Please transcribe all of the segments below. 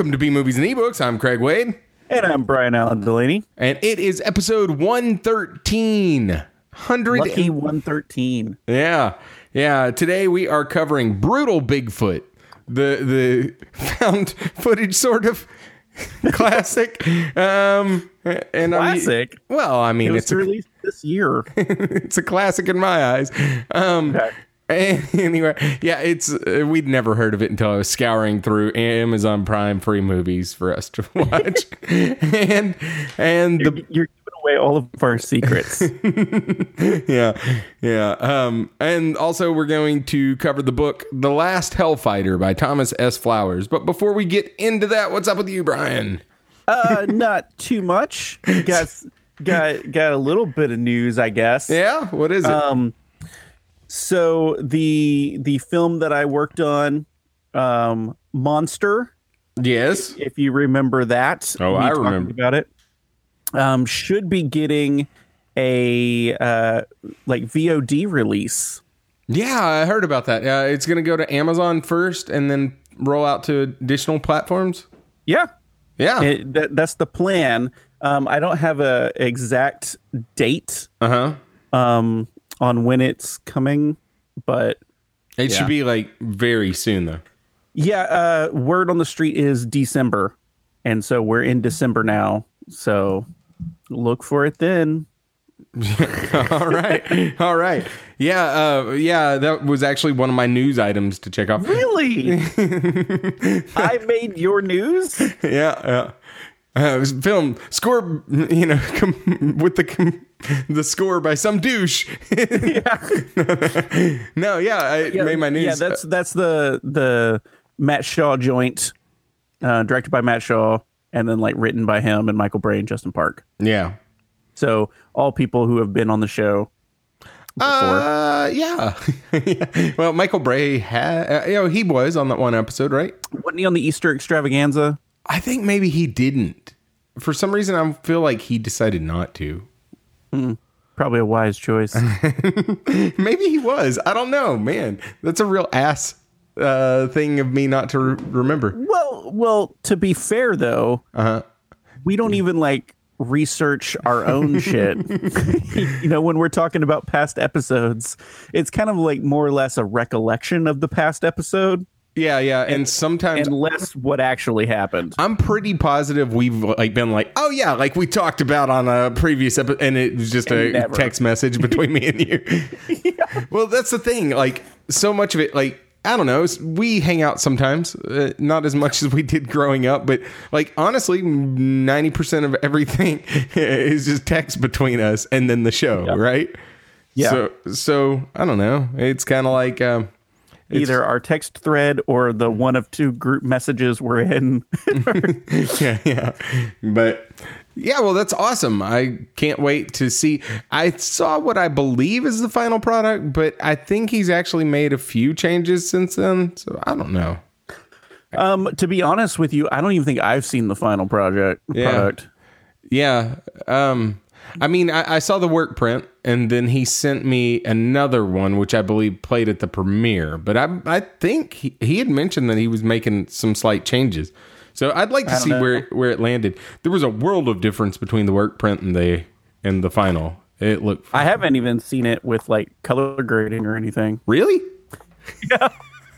Welcome to B Movies and Ebooks. I'm Craig Wade, And I'm Brian Allen Delaney. and it is episode 113. 100 Lucky 113. Yeah. Yeah. Today we are covering Brutal Bigfoot, the the found footage sort of classic. Um and I mean- Classic? well, I It mean was it's a, released this year. it's a classic in my eyes. Um Okay. Anyway, yeah, it's uh, we'd never heard of it until I was scouring through Amazon Prime free movies for us to watch, and and the You're giving away all of our secrets. yeah, yeah. Um, and also we're going to cover the book "The Last Hellfighter" by Thomas S. Flowers. But before we get into that, what's up with you, Brian? uh, not too much. Got got got a little bit of news, I guess. Yeah, what is it? Um, so the the film that I worked on, um, Monster, yes. if you remember that. Oh, I remember. about it. Um, should be getting a uh like VOD release. Yeah, I heard about that. Uh, it's going to go to Amazon first, and then roll out to additional platforms. Yeah, Yeah. It, that, that's the plan. Um, I don't have a exact date Uh huh. um, on when it's coming, but It Yeah. should be like very soon, though. yeah, uh, word on the street is December, and so we're in December now. So look for it then. All right. All right. Yeah. Uh, yeah. That was actually one of my news items to check off. Really, I made your news. Yeah. Yeah. Uh, film score, you know, com- with the com- the score by some douche. no, yeah, I made my news. Yeah, that's that's the the Matt Shaw joint, uh, directed by Matt Shaw, and then like written by him and Michael Bray and Justin Park. yeah. So all people who have been on the show Uh, yeah. Yeah. Well, Michael Bray had, uh, you know, he was on that one episode, right? Wasn't he on the Easter extravaganza? I think maybe he didn't. For some reason, I feel like he decided not to. Probably a wise choice. Maybe he was. I don't know, man. That's a real ass uh, thing of me not to re- remember. well, well, to be fair though, Uh-huh. we don't even like research our own shit. you know, when we're talking about past episodes, it's kind of like more or less a recollection of the past episode Yeah, yeah. And sometimes and less what actually happened. I'm pretty positive we've like been like, oh yeah, like we talked about on a previous episode, and it was just a never. text message between me and you. Well, that's the thing. Like so much of it, like I don't know, we hang out sometimes, uh, not as much as we did growing up, but like honestly, ninety percent of everything is just text between us and then the show, right? Yeah. So, so I don't know. It's kind of like. Um, Either our text thread or the one of two group messages we're in. yeah, yeah. But yeah, well, that's awesome. I can't wait to see. I saw what I believe is the final product, but I think he's actually made a few changes since then. So I don't know. um, to be honest with you, I don't even think I've seen the final project Yeah. product. Yeah. Um, I mean, I, I saw the work print, and then he sent me another one, which I believe played at the premiere. But I, I think he, he had mentioned that he was making some slight changes. So I'd like to see know. where where it landed. There was a world of difference between the work print and the and the final. It looked I haven't even seen it with like color grading or anything. really. Yeah.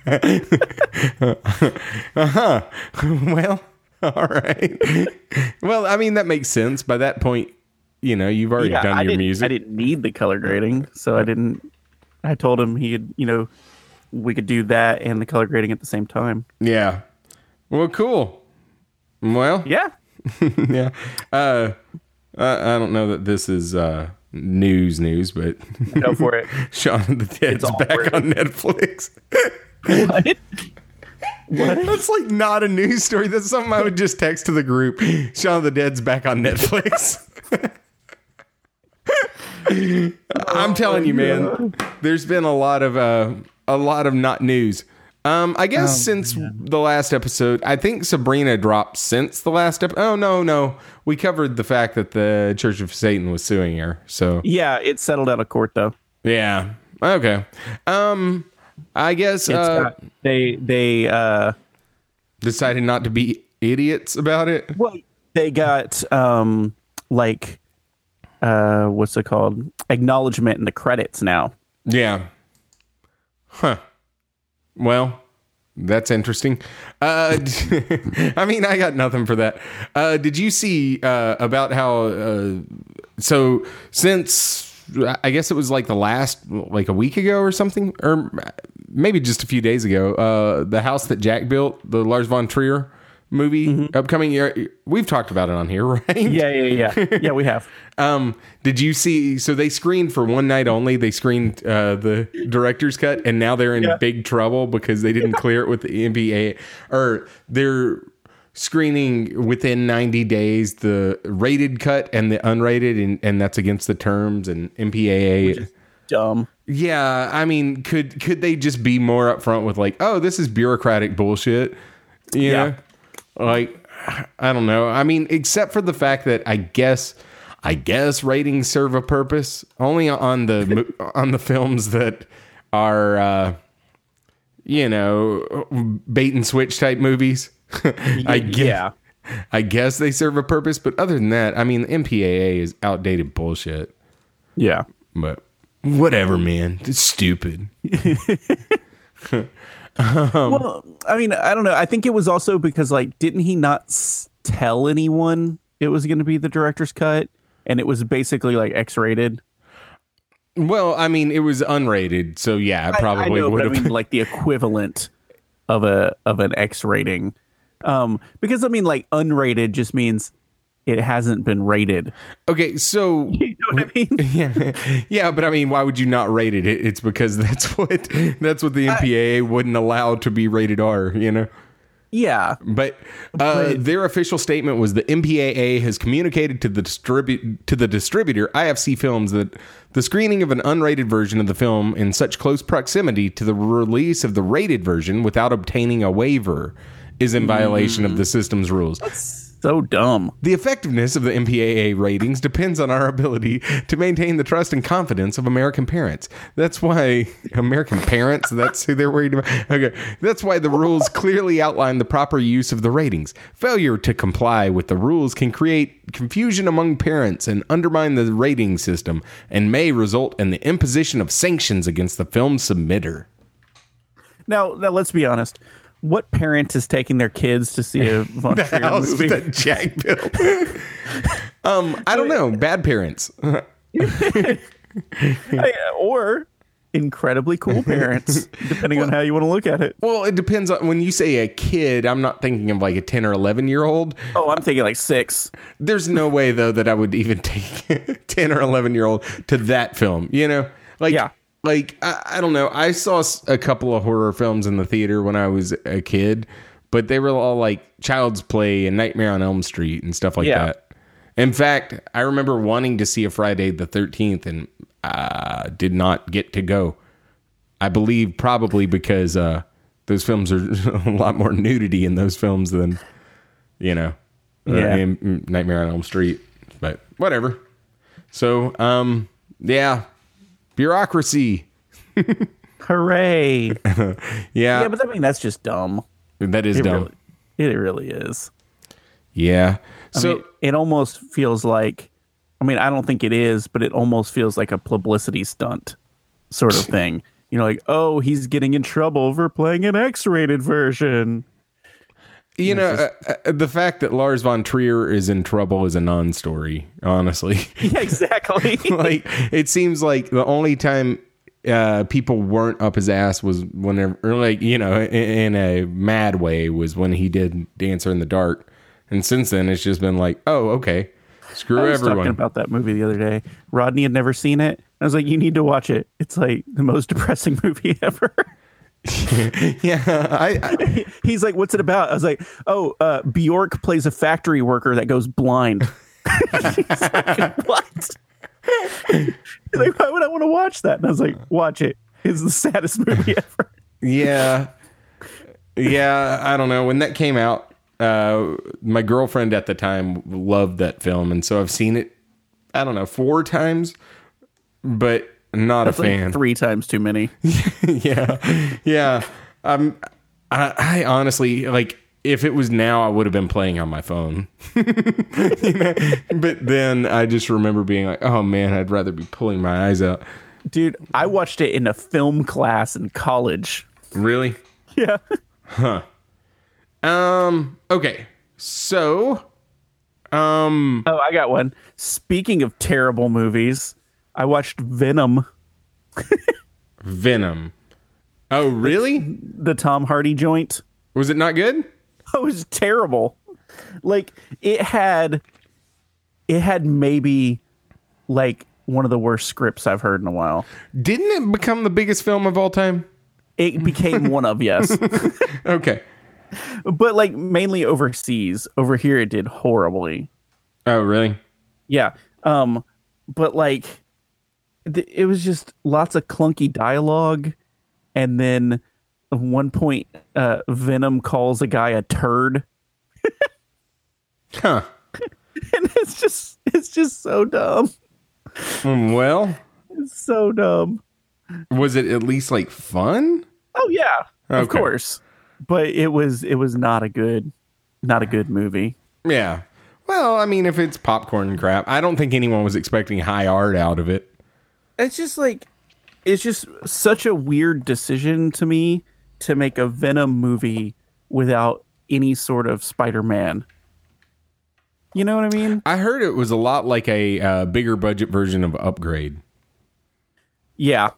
uh huh. Well, all right. well, I mean that makes sense. By that point, you know you've already Yeah, done I your music. I didn't need the color grading, so I didn't. I told him he had, you know, we could do that and the color grading at the same time. Yeah. Well, cool. Well, Yeah, yeah. Uh, I, I don't know that this is uh, news news, but go for it. Shaun of the Dead's back on Netflix. what? What? That's like not a news story. That's something I would just text to the group. Shaun of the Dead's back on Netflix. I'm telling you, man. There's been a lot of uh, a lot of not news. Um, I guess since the last episode, I think Sabrina dropped since the last episode. Oh no, no, we covered the fact that the Church of Satan was suing her. So Yeah, it settled out of court though. yeah, okay. Um, I guess uh, got, they they uh decided not to be idiots about it. Well, they got um like uh what's it called? Acknowledgement in the credits now. Yeah. Huh. Well, that's interesting. Uh, I mean, I got nothing for that. Uh, did you see uh, about how? Uh, so since I guess it was like the last, like a week ago or something, or maybe just a few days ago, uh, the house that Jack built, the Lars von Trier movie, upcoming year. We've talked about it on here, right? Yeah, yeah, yeah. yeah, we have. Um, did you see? So they screened for one night only. They screened uh, the director's cut, and now they're in Yeah. big trouble because they didn't clear it with the NBA, or they're screening within 90 days the rated cut and the unrated, and, and that's against the terms and MPAA. Dumb. Yeah, I mean, could could they just be more upfront with like, oh, this is bureaucratic bullshit? You Yeah. know? Like, I don't know. I mean, except for the fact that I guess, I guess ratings serve a purpose only on the on the films that are, uh, you know, bait and switch type movies. I guess, Yeah. I guess they serve a purpose, but other than that, I mean, the MPAA is outdated bullshit. Yeah. But whatever, man. It's stupid. well, I mean, I don't know. I think it was also because like didn't he not s- tell anyone it was going to be the director's cut and it was basically like X-rated? Well, I mean, it was unrated, so yeah, it probably would but I have. mean, like the equivalent of a of an X rating. Um, because I mean, like unrated just means it hasn't been rated. Okay, so You know what I mean? yeah, yeah, but I mean, why would you not rate it? It- It's because that's what that's what the MPAA wouldn't allow to be rated R. You know. yeah. But, uh, their official statement was the MPAA has communicated to the distribu- to the distributor IFC Films that the screening of an unrated version of the film in such close proximity to the release of the rated version without obtaining a waiver is in violation of the system's rules. So dumb. The effectiveness of the MPAA ratings depends on our ability to maintain the trust and confidence of American parents. That's why American parents, that's who they're worried about. Okay. That's why the rules clearly outline the proper use of the ratings. Failure to comply with the rules can create confusion among parents and undermine the rating system and may result in the imposition of sanctions against the film submitter. Now, now let's be honest. What parent is taking their kids to see a Von The Trier house movie? that Jack built. um, I don't know. Bad parents. or incredibly cool parents, depending on how you want to look at it. Well, it depends on when you say a kid, I'm not thinking of like a 10 or 11 year old. Oh, I'm thinking like six. There's no way though that I would even take 10 or 11 year old to that film, you know? Like Yeah. Like I, I don't know. I saw a couple of horror films in the theater when I was a kid, but they were all like Child's Play and Nightmare on Elm Street and stuff like Yeah. that. In fact, I remember wanting to see a Friday the 13th and uh, did not get to go. I believe probably because uh, those films are a lot more nudity in those films than, you know, uh, Yeah. in Nightmare on Elm Street. But whatever. So, um, yeah, bureaucracy. Hooray! Yeah, yeah, but I mean that's just dumb. that is It dumb. really, it really is. Yeah. I So mean, it almost feels like. I mean, I don't think it is, but it almost feels like a publicity stunt, sort of thing. You know, like, oh, he's getting in trouble for playing an X-rated version. You know, uh, uh, the fact that Lars von Trier is in trouble is a non-story. Honestly, Yeah, exactly. like it seems like the only time uh, people weren't up his ass was whenever, or like you know, in, in a mad way, was when he did Dancer in the Dark, and since then it's just been like, oh, okay, screw I was talking everyone. about that movie the other day. Rodney had never seen it. I was like, you need to watch it. It's like the most depressing movie ever. yeah, I, I He's like, what's it about? I was like, oh, uh, Bjork plays a factory worker that goes blind. He's like, what? He's like, why would I want to watch that? And I was like, watch it. It's the saddest movie ever. Yeah. Yeah, I don't know. When that came out, uh, my girlfriend at the time loved that film, and so I've seen it. I don't know four times, but not It's a like fan. three times too many. yeah, yeah. Um, I, I honestly like. if it was now, I would have been playing on my phone. You know? But then I just remember being like, oh man, I'd rather be pulling my eyes out. Dude, I watched it in a film class in college. Really? Yeah. Huh. Um, okay. So, um, Oh, I got one. Speaking of terrible movies, I watched Venom, Venom. Oh, really? the Tom Hardy joint. Was it not good? It was terrible. Like it had it had maybe like one of the worst scripts I've heard in a while. Didn't it become the biggest film of all time? It became one of yes. Okay. but like mainly overseas. Over here it did horribly. Oh, really? Yeah. Um but like it was just lots of clunky dialogue and then at one point uh Venom calls a guy a turd Huh. and it's just it's just so dumb. Um, Well, It's so dumb. was it at least like fun? Oh yeah, of course. But it was it was not a good not a good movie. Yeah. Well, I mean, if it's popcorn crap, I don't think anyone was expecting high art out of it. It's just like it's just such a weird decision to me to make a Venom movie without any sort of Spider-Man. You know what I mean? I heard it was a lot like a uh, bigger budget version of Upgrade. Yeah.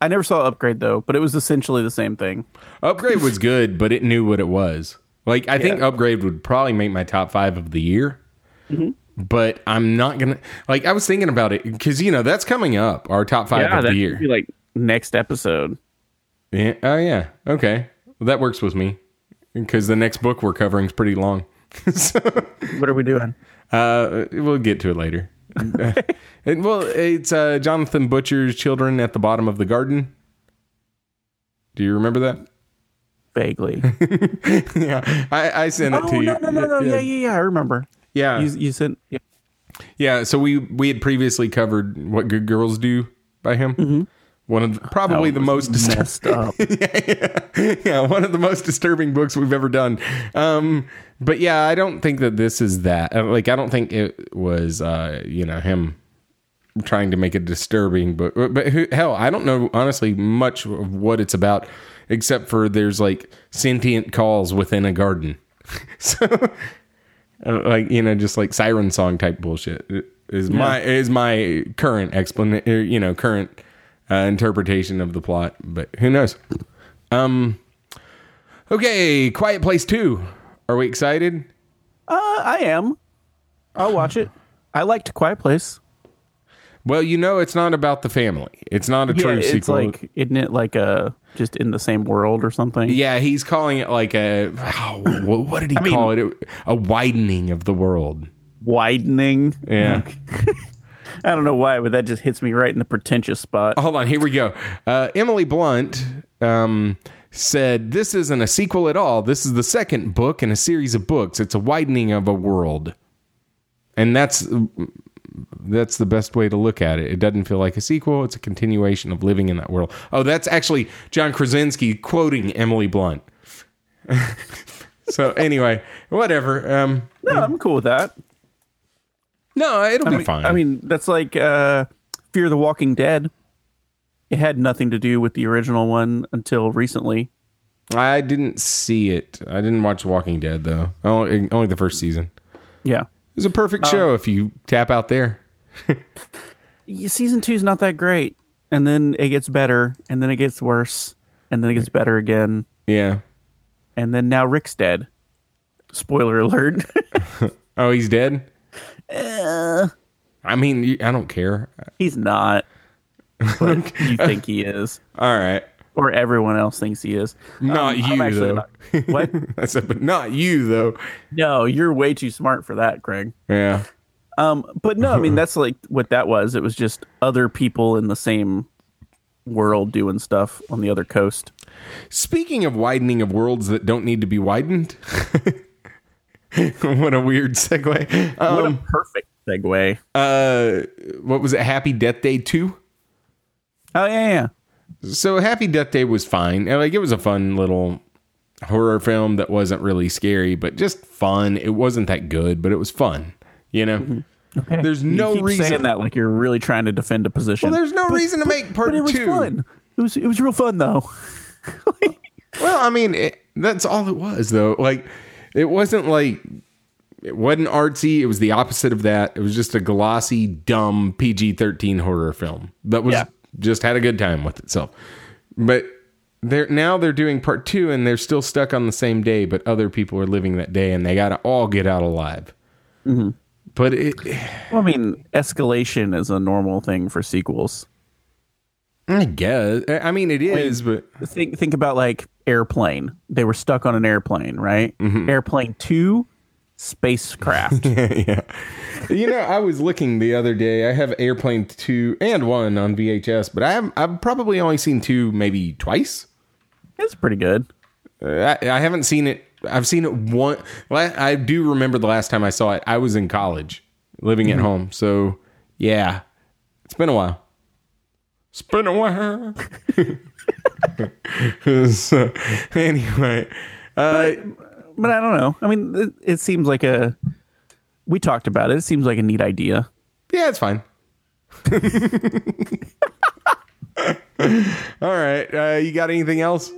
I never saw Upgrade though, but it was essentially the same thing. Upgrade was good, but it knew what it was. Like, I think Upgrade would probably make my top five of the year. Mm-hmm. But I'm not gonna like. I was thinking about it because you know that's coming up. Our top five yeah, of the year. be like next episode. Yeah. Oh yeah. Okay. Well, that works with me because the next book we're covering is pretty long. so, What are we doing? uh, we'll get to it later. Uh, and, well, it's uh, Jonathan Butcher's "Children at the Bottom of the Garden." Do you remember that? Vaguely. yeah, I, I sent it oh to you. no, no, no, no. Yeah, yeah, yeah. I remember. Yeah, You, you sent. Yeah. yeah. So we we had previously covered "What Good Girls Do" by him. One of the, probably the most disturbing. messed up. yeah, one of the most disturbing books we've ever done. Um, but yeah, I don't think that this is that. Uh, Like, I don't think it was, uh, you know, him trying to make a disturbing book. But, but who, hell, I don't know honestly much of what it's about, except for there's like sentient calls within a garden. so, uh, like you know, just like siren song type bullshit is my is my current explanation. You know, current uh, interpretation of the plot. But who knows? Um. Okay, Quiet Place Two. Are we excited? Uh, I am. I'll watch it. I liked Quiet Place. Well, you know, it's not about the family. It's not a Yeah, true it's sequel. like isn't it like a just in the same world or something? yeah, he's calling it like a oh, what what did he call it? A widening of the world. Widening. Yeah. I don't know why, but that just hits me right in the pretentious spot. Hold on, here we go. Uh, Emily Blunt um, said, "This isn't a sequel at all. This is the second book in a series of books. It's a widening of a world, and that's that's the best way to look at it. It doesn't feel like a sequel. It's a continuation of living in that world. Oh, that's actually John Krasinski quoting Emily Blunt. so anyway, whatever. Um, No, I'm cool with that. no, it'll I be mean, fine. I mean, that's like uh, Fear the Walking Dead. It had nothing to do with the original one until recently. I didn't see it. I didn't watch Walking Dead though. Only, only the first season. Yeah. It was a perfect show if you tap out there. Season two's not that great, and then it gets better, and then it gets worse, and then it gets better again, Yeah. and then now Rick's dead. Spoiler alert. Oh, he's dead. Uh, I mean, I don't care. he's not, you think he is, All right. Or everyone else thinks he is. Not Um, you though. not- What? I said, but not you though. No, you're way too smart for that, Craig. Yeah. Um, but no, I mean that's like what that was. It was just other people in the same world doing stuff on the other coast. Speaking of widening of worlds that don't need to be widened. what a weird segue. What a Um, perfect segue. uh, what was it? Happy Death Day 2? Oh yeah, yeah. So Happy Death Day was fine. And, Like it was a fun little horror film that wasn't really scary, but just fun. It wasn't that good, but it was fun. You know, mm-hmm. Okay. There's You no keep reason- saying that like you're really trying to defend a position. well, there's no reason to make part but it was two. fun. It was it was real fun though. Well, I mean, it, that's all it was, though. Like, it wasn't like it wasn't artsy. It was the opposite of that. It was just a glossy, dumb PG thirteen horror film that was Yeah. Just had a good time with itself. But they're now they're doing part two, and they're still stuck on the same day, but other people are living that day, and they got to all get out alive. But it, Well, I mean, escalation is a normal thing for sequels. I guess, I mean, it is, but Think think about like airplane. They were stuck on an airplane, right? Mm-hmm. Airplane two, spacecraft. yeah. You know, I was looking the other day. I have Airplane 2 and 1 on VHS, but I have, I've probably only seen 2 maybe twice. it's pretty good. Uh, I, I haven't seen it. I've seen it one. Well, I, I do remember the last time I saw it. I was in college, living at home. So, yeah, it's been a while. It's been a while. so, anyway, uh, But I don't know. I mean, it, it seems like a. We talked about it. It seems like a neat idea. Yeah, it's fine. All right. Uh, you got anything else?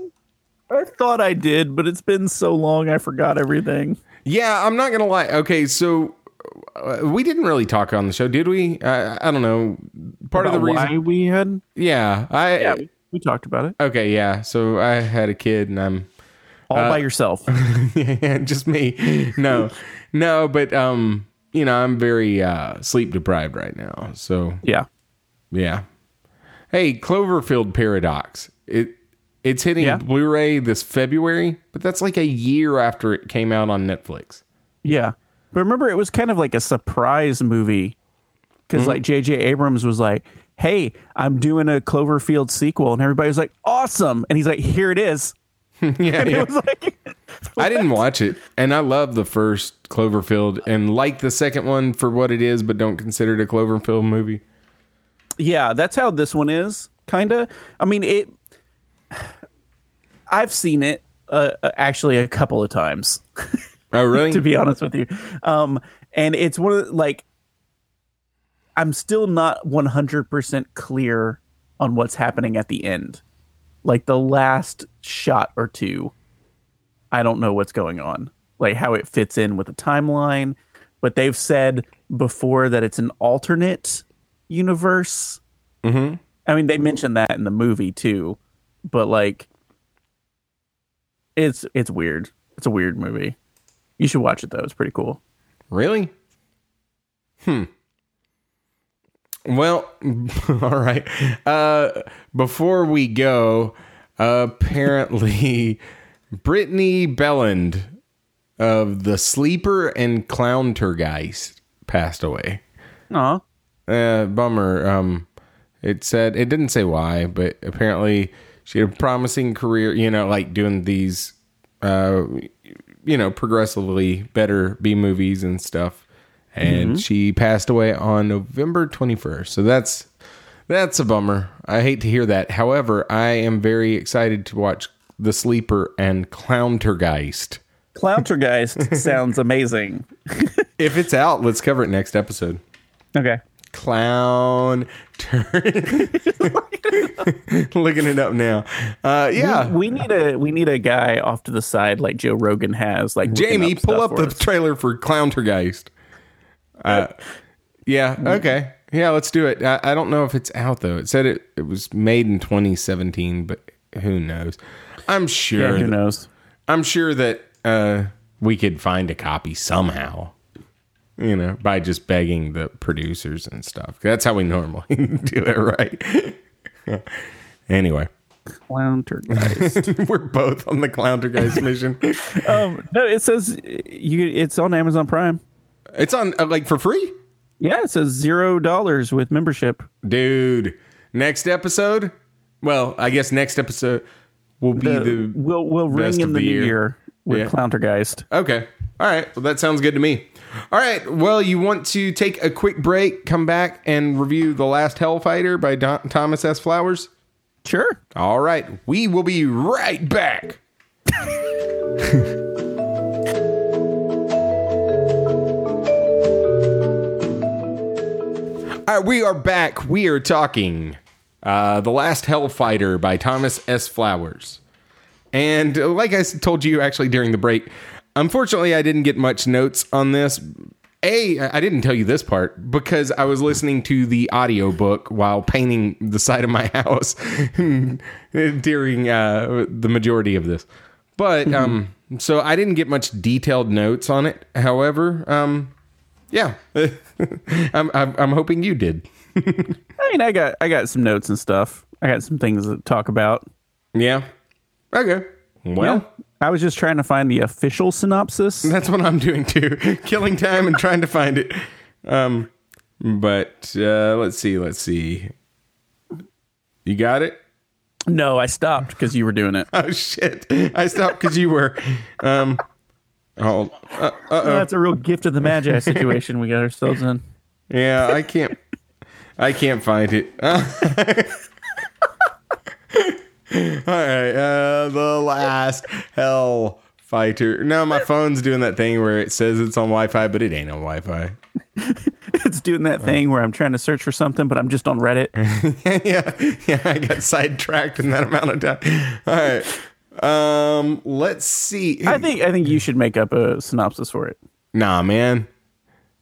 I thought I did, but it's been so long I forgot everything. Yeah, I'm not gonna lie. Okay, so uh, we didn't really talk on the show, did we? Uh, I don't know. Part of the reason, why we had. yeah, I Yeah, we, we talked about it okay, yeah. So I had a kid, and I'm all by yourself. yeah, just me. No, no, but um, you know, I'm very uh, sleep deprived right now. So yeah. Yeah. Hey, Cloverfield Paradox. It it's hitting Yeah. Blu-ray this February, but that's like a year after it came out on Netflix. Yeah. But remember, it was kind of like a surprise movie because, like, J.J. Abrams was like, hey, I'm doing a Cloverfield sequel. And everybody was like, awesome. And he's like, here it is. yeah, yeah. it was like, I didn't watch it, and I love the first Cloverfield, and like the second one for what it is, but don't consider it a Cloverfield movie. yeah, that's how this one is, kind of. I mean, it. I've seen it uh, actually a couple of times. Oh, really? to be honest with you. Um, and it's one of the, like, I'm still not 100% clear on what's happening at the end. Like the last shot or two, I don't know what's going on, like how it fits in with the timeline. But they've said before that it's an alternate universe. Mm-hmm. I mean, they mentioned that in the movie too, but like, it's it's weird. It's a weird movie. You should watch it though. It's pretty cool. Really? Hmm. Well, all right. Uh, before we go, apparently, Brittany Belland of the Sleeper and Clowntergeist passed away. Aw. Uh, bummer. Um, it said it didn't say why, but apparently she had a promising career. You know, like doing these, uh, you know, progressively better B movies and stuff. And she passed away on November twenty first. So that's that's a bummer. I hate to hear that. However, I am very excited to watch The Sleeper and Clowntergeist. Clowntergeist sounds amazing. If it's out, let's cover it next episode. Okay. clown turn looking it up now uh yeah We need a we need a guy off to the side like Joe Rogan has. Like jamie pull up the us. trailer for clowntergeist uh yeah okay yeah let's do it I, I don't know if it's out though it said it it was made in 2017 but who knows i'm sure. Yeah, who knows? i'm sure that uh we could find a copy somehow you know by just begging the producers and stuff that's how we normally do it right anyway Clowntergeist. We're both on the Clowntergeist mission. um, no, it says you. It's on Amazon Prime. It's on uh, like for free, Yeah, it says zero dollars with membership. dude. Next episode. Well, I guess next episode will be The, the. we'll we'll ring in the, new year. year, with Yeah. Clowntergeist. Okay. All right. Well, that sounds good to me. All right. Well, you want to take a quick break, come back, and review The Last Hellfighter by Don- Thomas S. Flowers? Sure. All right. We will be right back. All right, we are back. We are talking uh, The Last Hellfighter by Thomas S. Flowers. And uh, like I told you actually during the break, unfortunately, I didn't get much notes on this. A, I didn't tell you this part because I was listening to the audiobook while painting the side of my house during uh, the majority of this. But um, so I didn't get much detailed notes on it. However, um, yeah, I'm, I'm I'm hoping you did. I mean, I got I got some notes and stuff. I got some things to talk about. Yeah. Okay. Well, Yeah. I was just trying to find the official synopsis. that's what I'm doing too. Killing time and trying to find it. Um, but uh, let's see. Let's see. You got it. No, I stopped because you were doing it. Oh shit! I stopped because you were. Um. Oh. Uh, That's a real gift of the magi situation we got ourselves in. yeah. I can't. I can't find it. All right. Uh, the last hell fighter. No, my phone's doing that thing where it says it's on Wi-Fi, but it ain't on Wi-Fi. It's doing that thing where I'm trying to search for something, but I'm just on Reddit. yeah, yeah, I got sidetracked in that amount of time. All right. Um, let's see. I think I think you should make up a synopsis for it. Nah, man.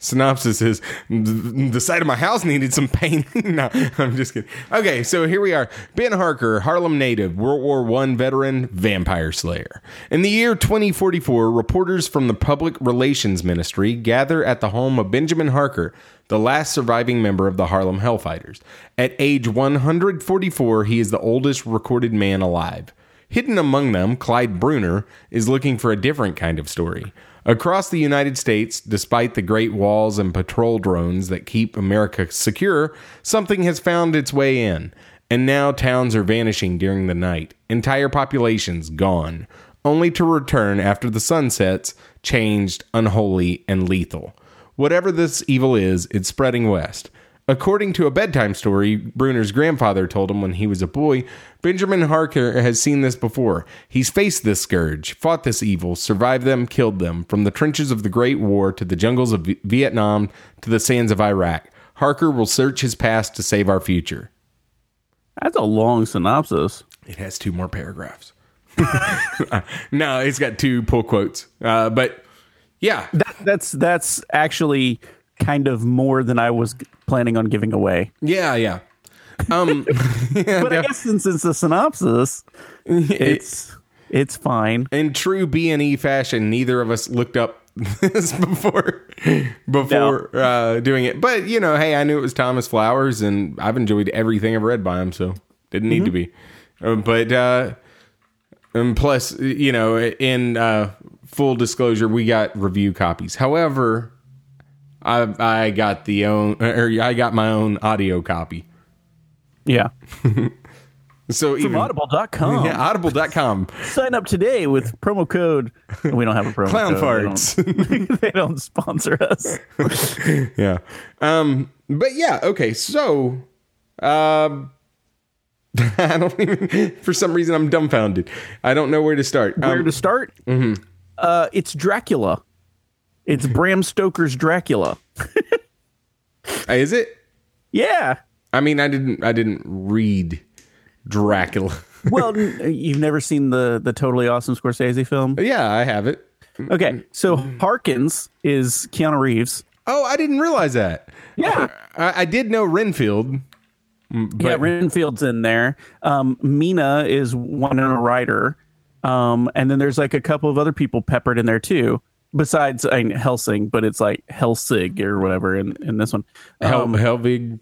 Synopsis is the side of my house needed some painting. no, I'm just kidding. Okay, so here we are. Ben Harker, Harlem native, World War One veteran, vampire slayer. In the year 2044, reporters from the Public Relations Ministry gather at the home of Benjamin Harker, the last surviving member of the Harlem Hellfighters. At age 144, he is the oldest recorded man alive. Hidden among them, Clyde Bruner is looking for a different kind of story. Across the United States, despite the great walls and patrol drones that keep America secure, something has found its way in. And now towns are vanishing during the night, entire populations gone, only to return after the sun sets, changed, unholy, and lethal. Whatever this evil is, it's spreading west. According to a bedtime story Bruner's grandfather told him when he was a boy, Benjamin Harker has seen this before. He's faced this scourge, fought this evil, survived them, killed them, from the trenches of the Great War to the jungles of V- Vietnam to the sands of Iraq. Harker will search his past to save our future. That's a long synopsis. It has two more paragraphs. no, it's got two pull quotes. Uh, but yeah, That, that's that's actually kind of more than I was planning on giving away. yeah, yeah. Um, yeah, But I guess since it's a synopsis, it's it's fine. in true B and E fashion, neither of us looked up this before before uh, doing it. But you know, hey, I knew it was Thomas Flowers, and I've enjoyed everything I've read by him, so didn't need to be. Uh, but uh, and plus, you know, in uh, full disclosure, we got review copies. However, I I got the own or I got my own audio copy. Yeah. So From even audible.com. yeah, audible.com. Sign up today with promo code. We don't have a promo Clown code. farts. They don't, they don't sponsor us. yeah. Um, but yeah, okay, so um I don't even for some reason I'm dumbfounded. I don't know where to start. Where Um, to start? Uh, it's Dracula. It's Bram Stoker's Dracula. is it? Yeah. I mean, I didn't I didn't read Dracula. Well, you've never seen the the totally awesome Scorsese film? yeah, I have it. Okay, so Harkins is Keanu Reeves. Oh, I didn't realize that. Yeah. I, I did know Renfield. yeah, But Renfield's in there. Um, Mina is Winona Ryder. Um, and then there's like a couple of other people peppered in there too, besides I mean, Helsing, but it's like Helsig or whatever in, in this one. Hel- Um, Helvig.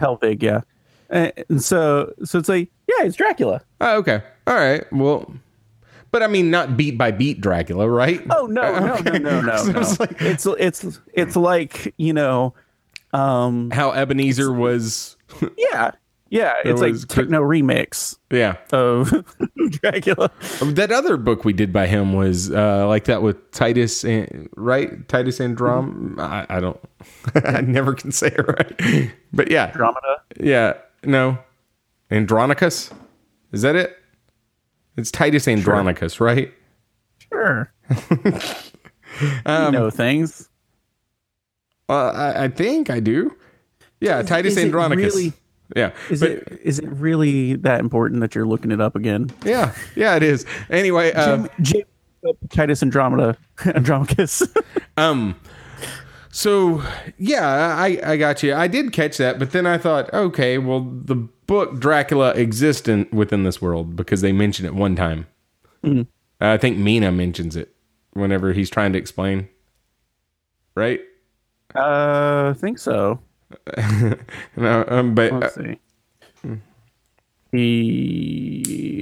Helvig, yeah. And so, so it's like, yeah, it's Dracula. Oh, okay. All right. Well, but I mean, not beat by beat Dracula, right? Oh no, no, no, no, no, So no. it's like- It's it's it's like you know, um, How Ebenezer was. yeah, yeah. It's like techno remix Yeah. of Dracula. That other book we did by him was uh, like that with Titus, and, right? Titus Androm. I, I don't. I never can say it right. But yeah, Andromeda. yeah. No, Andronicus. Is that it? It's Titus Andronicus, right? Sure. Um, you know things. Uh, I, I think I do. Yeah, Titus is Andronicus. really- yeah, Is but- it is it really that important that you're looking it up again? Yeah, yeah, it is. Anyway, uh, Jim, Jim Titus Andromeda Andromachus. um, so yeah, I I got you. I did catch that, but then I thought, okay, well, the book Dracula exists in, within this world because they mention it one time. I think Mina mentions it whenever he's trying to explain. Right? uh, I think so. No, um, but uh, Let's see.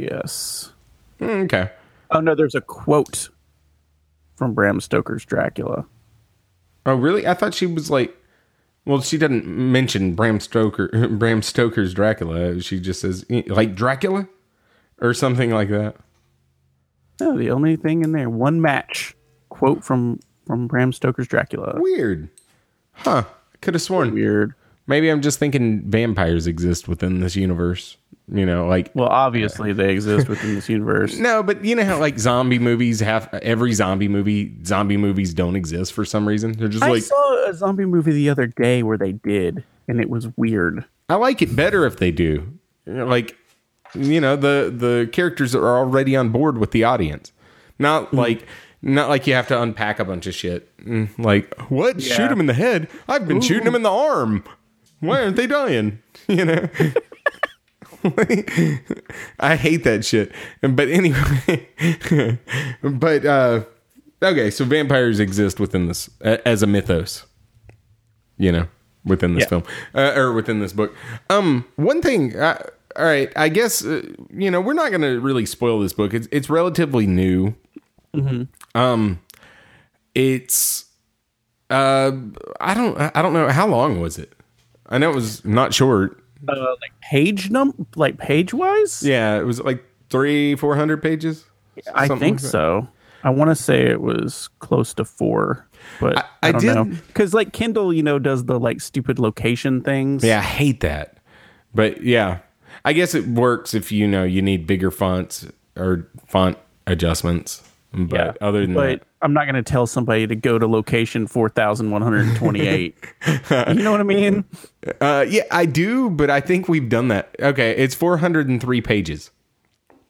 Yes. mm, okay. Oh no, there's a quote from Bram Stoker's Dracula. Oh, really? I thought she was like. Well, she doesn't mention Bram Stoker, Bram Stoker's Dracula. She just says like Dracula, or something like that. No, the only thing in there, one match quote from from Bram Stoker's Dracula. Weird, huh? Could have sworn. Weird. Maybe I'm just thinking vampires exist within this universe. You know, like Well, obviously they exist within this universe. no, but you know how like zombie movies have every zombie movie. Zombie movies don't exist for some reason. They're just I like I saw a zombie movie the other day where they did, and it was weird. I like it better if they do. Like, you know, the the characters are already on board with the audience. Not Hmm. like not like you have to unpack a bunch of shit. Mm, Like, what? Yeah. Shoot him in the head? I've been shooting him in the arm. Why aren't they dying? You know. I hate that shit. But anyway, but uh okay, so vampires exist within this as a mythos. You know, within this Yeah. film uh, or within this book. Um one thing uh, all right, I guess uh, you know, we're not going to really spoil this book. It's it's relatively new. Um it's uh I don't I don't know how long was it? I know it was not short. Uh, like page num, like page wise. Yeah, it was like three, four hundred pages. I think like so. I want to say it was close to four, but I, I don't did- know because like Kindle, you know, does the like stupid location things. Yeah, I hate that. But yeah, I guess it works if you know you need bigger fonts or font adjustments. But Yeah. other than but I'm not going to tell somebody to go to location four thousand one hundred twenty-eight. you know what I mean? uh, yeah, I do. But I think we've done that. Okay, it's four hundred and three pages.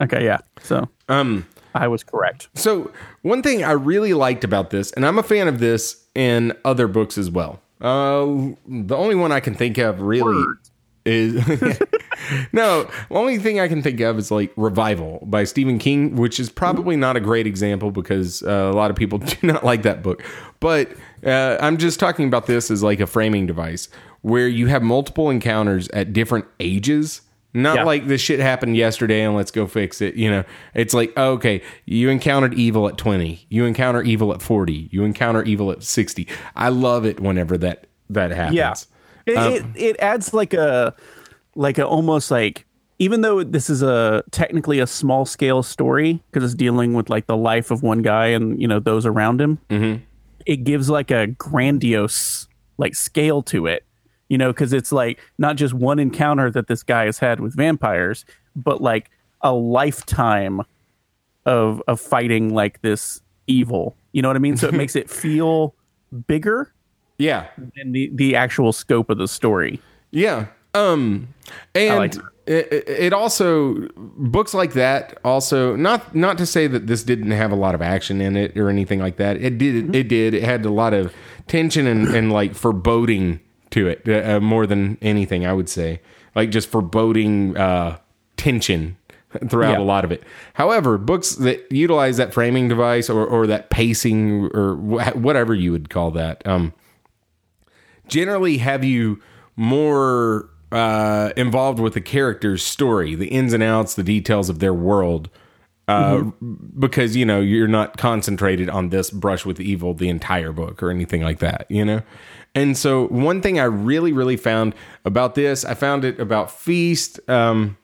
Okay, yeah. So Um, I was correct. So one thing I really liked about this, and I'm a fan of this in other books as well. Uh, the only one I can think of really. Is no. The only thing I can think of is like Revival by Stephen King, which is probably not a great example because uh, a lot of people do not like that book. But uh, I'm just talking about this as like a framing device where you have multiple encounters at different ages. Not Yeah. like this shit happened yesterday and let's go fix it. You know, it's like, okay, you encountered evil at 20, you encounter evil at 40, you encounter evil at 60. I love it whenever that that happens. Yeah. It, Um, it, it adds like a like a almost like even though this is a technically a small scale story because it's dealing with like the life of one guy and you know those around him Mm-hmm. it gives like a grandiose like scale to it you know because it's like not just one encounter that this guy has had with vampires but like a lifetime of of fighting like this evil you know what i mean so it makes it feel bigger Yeah. than the, the actual scope of the story Yeah. Um and like it, it- also books like that also not not to say that this didn't have a lot of action in it or anything like that. It did it did it had a lot of tension and, and like foreboding to it uh, more than anything I would say. Like just foreboding uh tension throughout Yeah. a lot of it. However, books that utilize that framing device or or that pacing or wh- whatever you would call that um generally have you more uh, involved with the character's story, the ins and outs, the details of their world, uh, because you know you're not concentrated on this brush with evil the entire book or anything like that, you know. And so, one thing I really, really found about this, I found it about Feast. Um,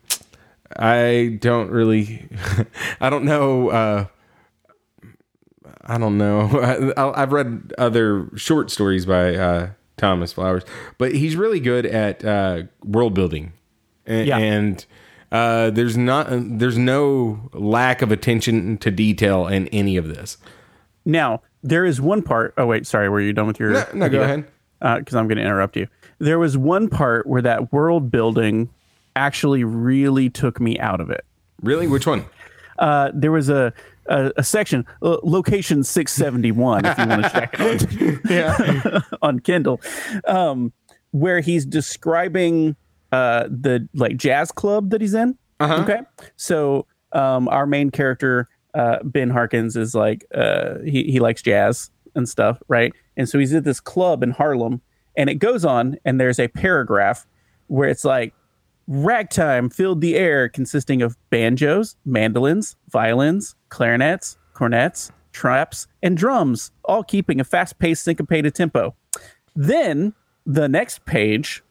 I don't really, I don't know. Uh, I don't know. I, I've read other short stories by uh, Thomas Flowers, but he's really good at uh, world building, and, Yeah. and Uh, there's not there's no lack of attention to detail in any of this. Now there is one part. Oh wait, sorry. Were you done with your? No, no go ahead. Because I'm going to interrupt you. There was one part where that world building actually really took me out of it. Really, which one? Uh, there was a a, a section, uh, location 671, if you want to check it on, on Kindle, um, where he's describing uh, the like jazz club that he's in. Okay, so um, our main character uh, Ben Harkins is like uh, he he likes jazz and stuff, right? And so he's at this club in Harlem, and it goes on, and there's a paragraph where it's like ragtime filled the air, consisting of banjos, mandolins, violins, clarinets, cornets, traps, and drums, all keeping a fast-paced, syncopated tempo. Then the next page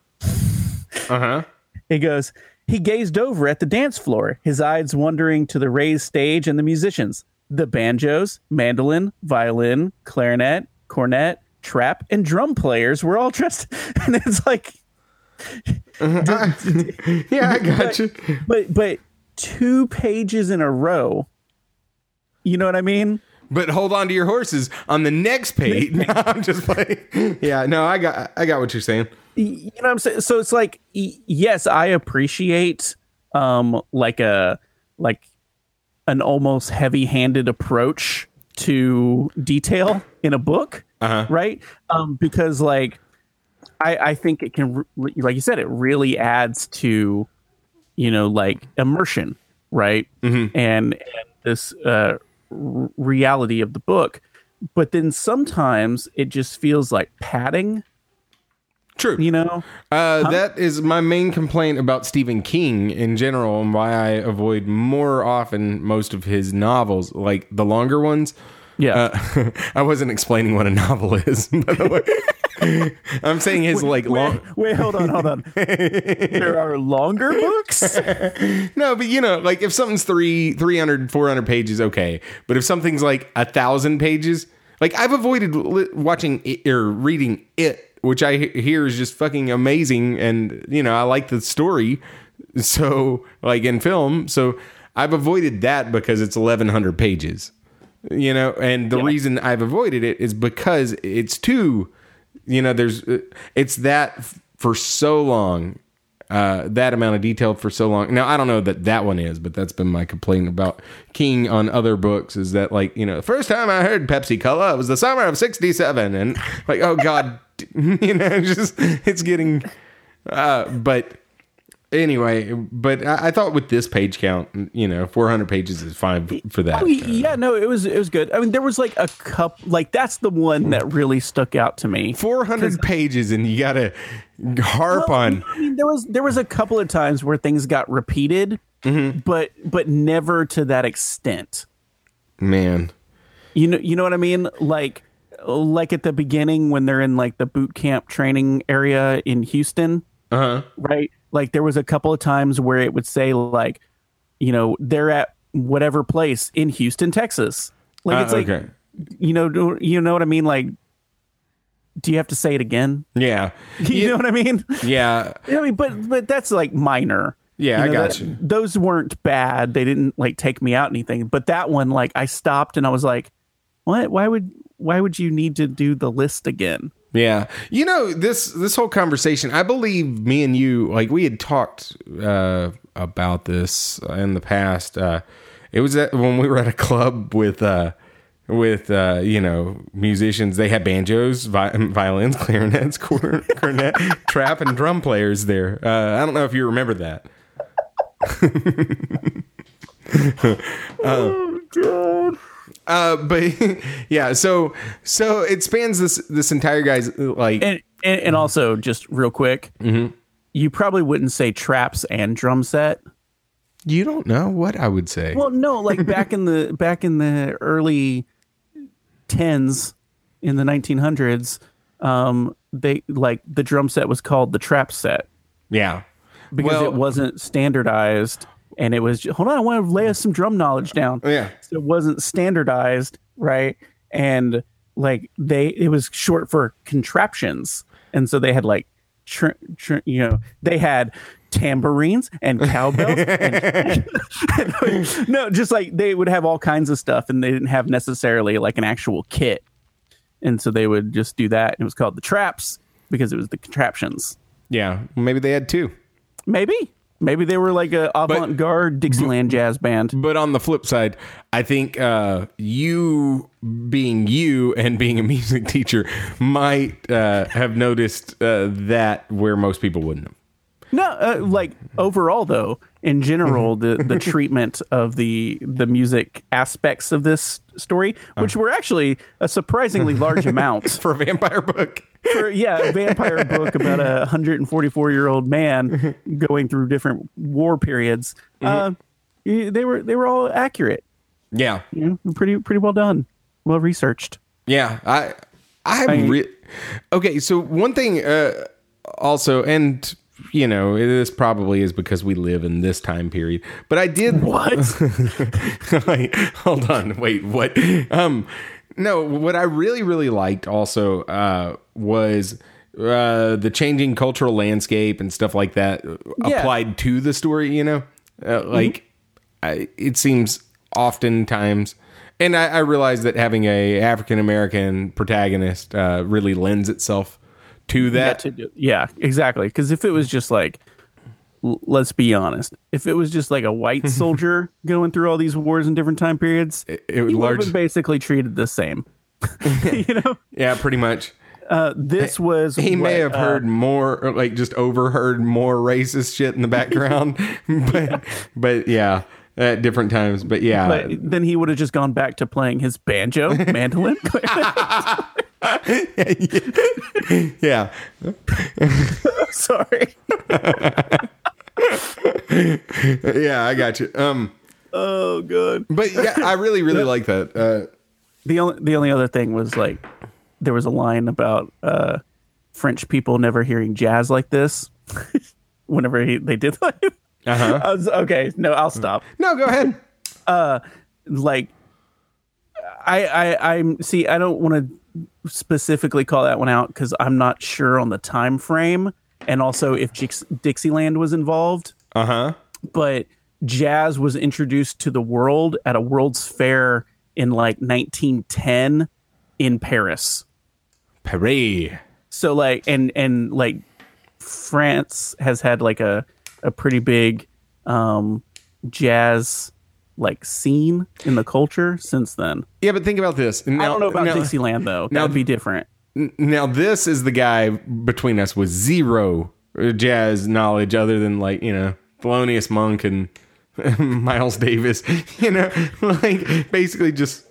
Uh huh. he goes, he gazed over at the dance floor, his eyes wandering to the raised stage and the musicians. The banjos, mandolin, violin, clarinet, cornet, trap, and drum players were all dressed. And it's like, Yeah, I got you. but but two pages in a row. You know what I mean? But hold on to your horses. On the next page, no, I'm just playing. Yeah, no, I got I got what you're saying. you know what I'm saying? So it's like, yes, I appreciate um like a like an almost heavy-handed approach to detail in a book, Uh-huh. right? Um, because like I I think it can, like you said, it really adds to you know like immersion, right? And, and this uh, r- reality of the book. But then sometimes it just feels like padding, True. you know? Uh, That is my main complaint about Stephen King in general, and why I avoid more often most of his novels, like the longer ones. Yeah. Uh, I wasn't explaining what a novel is, by the way. I'm saying his like long. Wait, hold on, hold on. there are longer books. No, but you know, like if something's three, 300, 400 pages, okay. But if something's like a thousand pages, like I've avoided li- watching it, or reading it, which I hear is just fucking amazing. And, you know, I like the story. So, like in film. So I've avoided that because it's 1100 pages, you know, and the reason I've avoided it is because it's too, you know, there's, uh, it's that for so long uh, that amount of detail for so long. Now I don't know that that one is, but that's been my complaint about King on other books is that like you know the first time I heard Pepsi Cola it was the summer of '67, and like oh god, you know just it's getting. Uh, but anyway, but I, I thought with this page count, you know, 400 pages is fine for that. Oh, yeah, no, it was it was good. I mean, there was like a cup, like that's the one that really stuck out to me. 400 pages, and you gotta harp on. I mean, there was there was a couple of times where things got repeated, but but never to that extent. Man, You know, you know what I mean? Like like at the beginning when they're in like the boot camp training area in Houston, uh huh. right? Like there was a couple of times where it would say like, you know, they're at whatever place in Houston, Texas. Like it's like Uh, okay, you know, you know what I mean? Like, do you have to say it again? yeah, You know what I mean? yeah. I mean, but but that's like minor. Yeah, I know, got that- you. Those weren't bad. They didn't like take me out anything. But that one, like, I stopped and I was like, "What? Why would why would you need to do the list again?" Yeah. You know, this this whole conversation, I believe me and you like we had talked uh about this in the past. Uh it was at, when we were at a club with uh with uh you know musicians they had banjos vi- violins clarinets cor- cornet trap and drum players there uh i don't know if you remember that Oh god! Uh but yeah so so it spans this this entire guy's like And, and and also just real quick, Mm-hmm. you probably wouldn't say traps and drum set. you don't know what i would say Well, no, like back in the back in the early tens in the nineteen hundreds, um, they like the drum set was called the trap set. yeah because Well- it wasn't standardized and it was hold on i want to lay us some drum knowledge down oh, Yeah. so it wasn't standardized right and like they it was short for contraptions and so they had like tr- tr- you know they had tambourines and cowbells. and- no, just like they would have all kinds of stuff, and they didn't have necessarily like an actual kit, and so they would just do that. And it was called the traps because it was the contraptions. Yeah, maybe they had two. Maybe, maybe they were like a avant-garde Dixieland jazz band. But on the flip side, I think uh, you being you and being a music teacher might uh, have noticed uh, that where most people wouldn't have. No, uh, like overall though, in general, the the treatment of the the music aspects of this story, which were actually a surprisingly large amount For a vampire book. for yeah, a vampire book about a 144 year old man going through different war periods. Uh, they were they were all accurate. Yeah. You know, pretty pretty well done, well researched. Yeah, I I I- re- okay. So one thing, uh, also, and you know, this probably is because we live in this time period. But I did What? Hold on, wait, what? Um, no, what I really really liked also uh, was. Uh, the changing cultural landscape and stuff like that uh, Yeah. applied to the story, you know, uh, like I, it seems oftentimes and I, I realize that having a African American protagonist uh, really lends itself to that. to do- yeah, exactly. Because if it was just like, l- let's be honest, if it was just like a white soldier going through all these wars in different time periods, It, it would large, basically treated the same. you know, yeah, pretty much. uh, this was He may have uh, heard more, like just overheard more racist shit in the background, but but yeah, at different times. But yeah, but then he would have just gone back to playing his banjo, mandolin. yeah, Sorry. yeah, I got you. Um, Oh, good. but yeah, I really really like that. Uh, The only the only other thing was like there was a line about uh, French people never hearing jazz like this. Whenever he, they did that, uh-huh. Was okay. No, I'll stop. No, go ahead. Uh, like I I I'm see I don't want to specifically call that one out because I'm not sure on the time frame and also if Dix- Dixieland was involved, Uh huh. but jazz was introduced to the world at a World's Fair in like 1910 in Paris. Paris. So like and and like France has had like a a pretty big um jazz like scene in the culture since then. Yeah, but think about this. Now, I don't know about now, Dixieland though. That would be different. Now, this is the guy between us with zero jazz knowledge other than like, you know, Thelonious Monk and Miles Davis, you know, like basically just,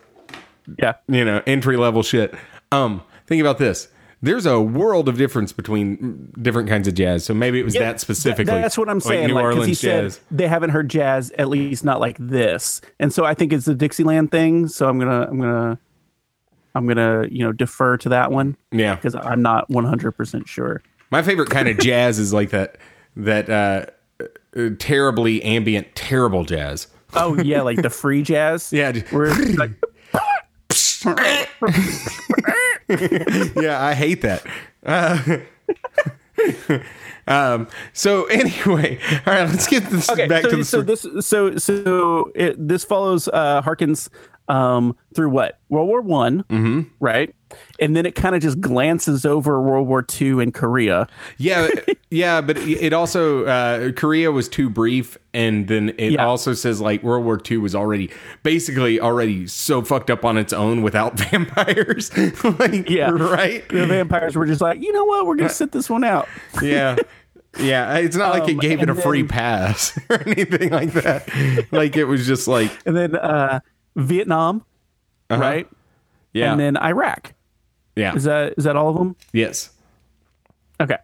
Yeah. you know, entry level shit. Um, think about this. There's a world of difference between different kinds of jazz. So maybe it was that specifically. That's what I'm saying. like. New Like, Orleans he said jazz. they haven't heard jazz, at least not like this. And so I think it's the Dixieland thing. So I'm gonna, I'm gonna, I'm gonna, you know, defer to that one Yeah. because I'm not 100 percent sure. My favorite kind of jazz is like that, that, uh, terribly ambient, terrible jazz. Oh yeah, like the free jazz. Yeah. where it's like, yeah, I hate that. Uh, um. So anyway, all right. Let's get this okay, back so, to the so story. this, so so it, this follows uh Harkins um through what World War One, mm-hmm. right? And then it kind of just glances over World War II and Korea. yeah, yeah, but it also uh, Korea was too brief, and then it Yeah. also says like World War II was already basically already so fucked up on its own without vampires. like, Yeah. right. the vampires were just like, you know what, we're gonna sit this one out. Yeah. Yeah, it's not like it Um, gave it a and free pass or anything like that. Like it was just like, And then uh, Vietnam, right? Uh-huh. yeah, And then Iraq. Yeah, Is that is that all of them? yes. Okay.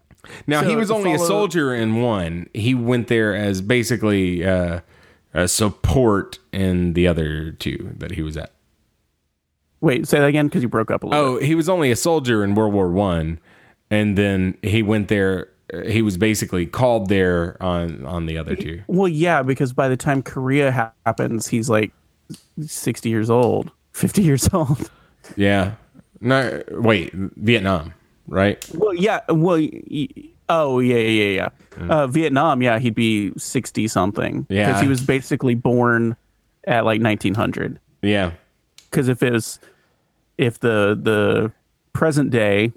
Now he was only a soldier in one. He went there as basically uh, a support in the other two that he was at. Wait, say that again because you broke up a little. Oh, he was only a soldier in World War One, and then he went there. uh, He was basically called there on on the other two. Well, yeah, because by the time Korea happens, he's like sixty years old, fifty years old. Yeah. No, wait, Vietnam, right? Well, yeah. Well, Oh yeah, yeah, yeah. yeah. Uh, Vietnam, yeah, he'd be sixty something. Yeah. because he was basically born at like nineteen hundred. Yeah. Because if it was, if the the present day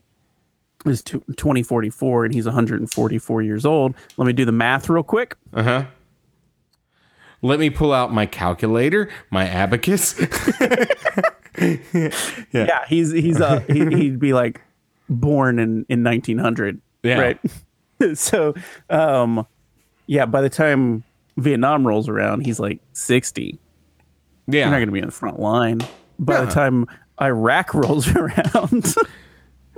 is twenty forty four and he's one hundred and forty four years old, let me do the math real quick. Uh huh. Let me pull out my calculator, my abacus. Yeah, he's he's uh he, he'd be like born in in nineteen hundred. Yeah. Right. so, um, yeah, by the time Vietnam rolls around, he's like sixty. yeah. You're not going to be in the front line. By Yeah. the time Iraq rolls around,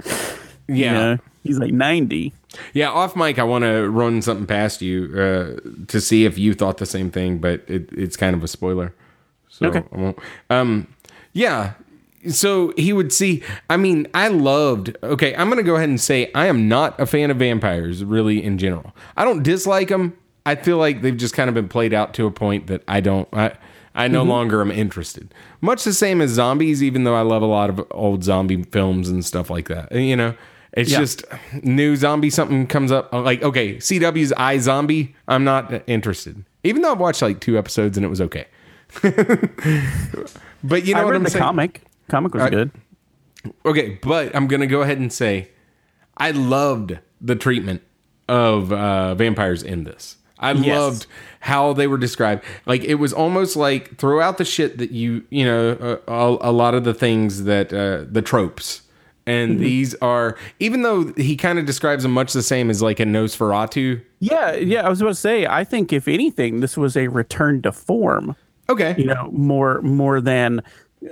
yeah. you know, he's like 90. Yeah, off mic, I want to run something past you uh, to see if you thought the same thing, but it, it's kind of a spoiler. So Okay. I won't. Um, yeah. So he would see. I mean, I loved. Okay, I'm going to go ahead and say I am not a fan of vampires, really, in general. I don't dislike them. I feel like they've just kind of been played out to a point that I don't. I, I no mm-hmm. longer am interested. Much the same as zombies, even though I love a lot of old zombie films and stuff like that. Eh, you know, it's Yeah. just new zombie something comes up. I'm like, okay, CW's iZombie. I'm not uh, interested, even though I've watched like two episodes and it was okay. but you know I what read I'm the saying? comic. Comic was good. Okay, but I'm gonna go ahead and say I loved the treatment of uh, vampires in this. I Yes. loved how they were described. Like it was almost like throughout the shit that you you know uh, a, a lot of the things that uh, the tropes. And these are even though he kind of describes them much the same as like a Nosferatu. Yeah, yeah. I was about to say. I think if anything, this was a return to form. Okay. You know, more more than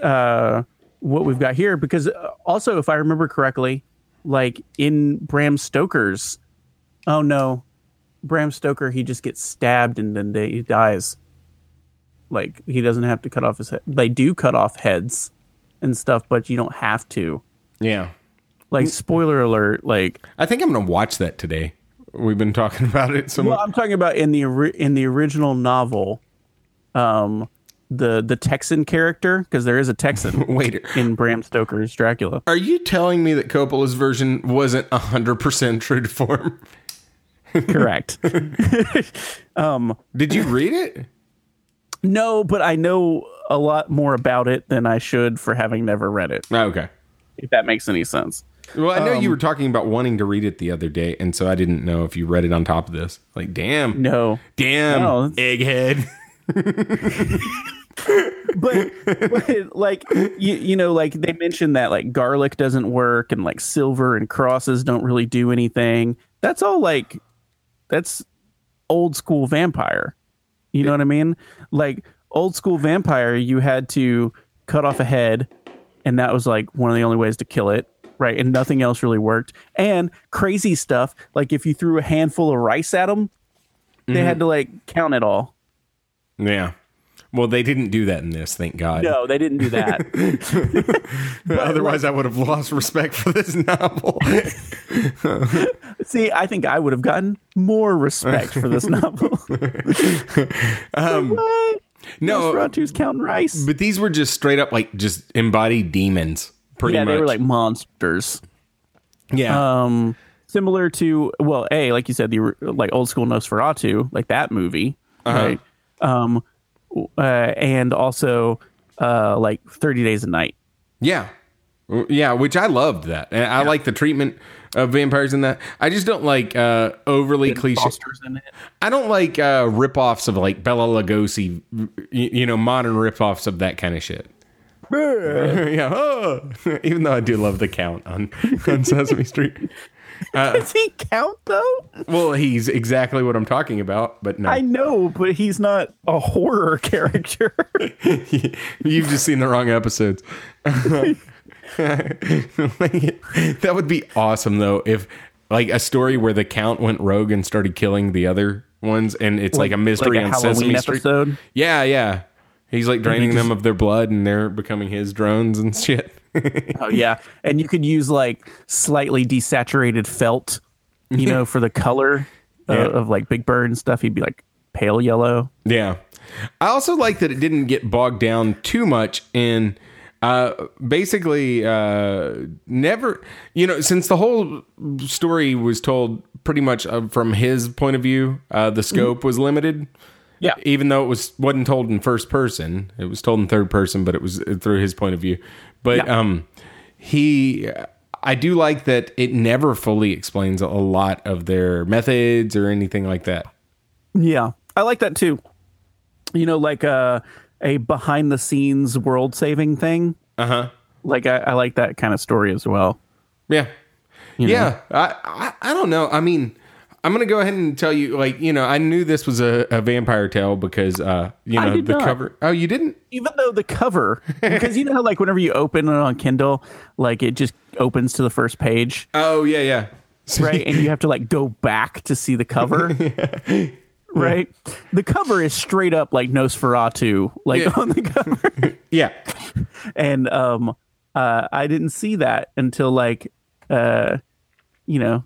uh, what we've got here. Because uh, also, if I remember correctly, like in Bram Stoker's, oh no, Bram Stoker, he just gets stabbed and then they, he dies. Like he doesn't have to cut off his head. They do cut off heads and stuff, but you don't have to. Yeah. Like spoiler alert, like I think I'm gonna watch that today. We've been talking about it so Well, much. I'm talking about in the in the original novel, um, the the Texan character because there is a Texan Wait, in Bram Stoker's Dracula. are you telling me that Coppola's version wasn't 100% true to form? Correct. Um, Did you read it? no, but I know a lot more about it than I should for having never read it. Oh, okay. If that makes any sense. Well, I know you were talking about wanting to read it the other day, and so I didn't know if you read it on top of this. Like, damn, No, damn, No, egghead. But, but like you, you know like they mentioned that like garlic doesn't work and like silver and crosses don't really do anything. That's all like that's old school vampire. You know what i mean? Like old school vampire you had to cut off a head and that was like one of the only ways to kill it right? And nothing else really worked. And crazy stuff like if you threw a handful of rice at them they had mm-hmm. to like count it all Yeah. Well, they didn't do that in this, thank God. no they didn't do that Otherwise, I would have lost respect for this novel. See, I think I would have gotten more respect for this novel. what? no, Nosferatu's counting rice. but these were just straight up like just embodied demons, pretty Yeah, much. they were like monsters. yeah, Um, similar to well, a like you said, the like old school Nosferatu, like that movie, right? Um, uh, and also uh, like Thirty Days of Night. yeah, yeah. Which I loved that, and I like the treatment of vampires in that. I just don't like uh, overly cliche. Foster's in it. I don't like uh, ripoffs of like Bela Lugosi, you, you know, modern ripoffs of that kind of shit. yeah, oh. even though I do love the Count on, on Sesame Street. Uh, Does he count though? Well, he's exactly what I'm talking about, but no, I know, but he's not a horror character. you've just seen the wrong episodes. that would be awesome though if like a story where the Count went rogue and started killing the other ones, and it's like, a mystery like a on Halloween Sesame Street. Yeah, yeah. He's like draining them of their blood, and they're becoming his drones and shit. Oh yeah, and you could use like slightly desaturated felt, you know, for the color uh, Yeah. of like Big Bird and stuff. He'd be like pale yellow. Yeah. I also like that it didn't get bogged down too much in Uh, basically, uh, never, you know, since the whole story was told pretty much uh, from his point of view, uh, the scope was limited. Yeah. Even though it was wasn't told in first person, it was told in third person, but it was through his point of view. But Yeah. um, he, I do like that it never fully explains a lot of their methods or anything like that. Yeah, I like that too. You know, like a a behind the scenes world saving thing. Uh huh. Like I, I like that kind of story as well. Yeah. Yeah. I, I I don't know. I mean, I'm gonna go ahead and tell you, like, you know, I knew this was a, a vampire tale because uh, you I know, did the not. cover oh you didn't? Even though the cover, because you know how like whenever you open it on Kindle, like it just opens to the first page, Oh yeah, yeah. right? and you have to like go back to see the cover. Right, the cover is straight up like Nosferatu, like Yeah. on the cover. Yeah. and um uh i didn't see that until like uh you know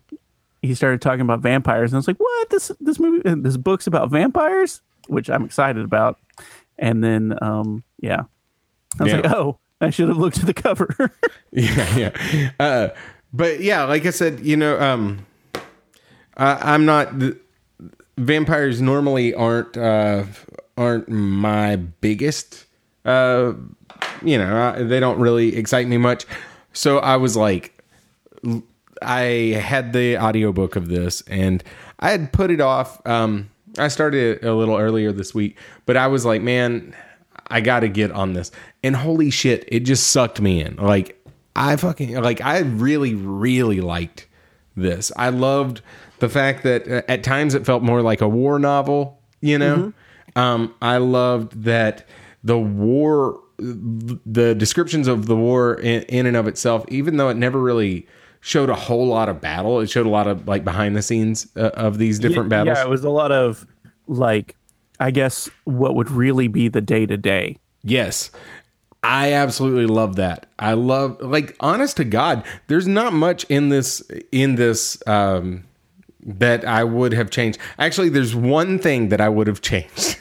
he started talking about vampires and i was like what this this movie uh, this book's about vampires which i'm excited about and then um yeah i was Yeah. like oh i should have looked at the cover yeah, yeah. Uh, but yeah, like I said, you know, um, I, I'm not. The, vampires normally aren't uh, aren't my biggest. Uh, you know, I, they don't really excite me much. So I was like, I had the audiobook of this and I had put it off. Um, I started it a little earlier this week, but I was like, man, I got to get on this. And holy shit, it just sucked me in. Like, I fucking, like, I really, really liked this. I loved the fact that uh, at times it felt more like a war novel, you know? Um, I loved that the war, the descriptions of the war in, in and of itself, even though it never really showed a whole lot of battle, it showed a lot of like behind the scenes uh, of these different battles. yeah it was a lot of like i guess what would really be the day to day Yes. I absolutely love that. I love like honest to God, there's not much in this in this um that I would have changed. Actually, there's one thing that I would have changed.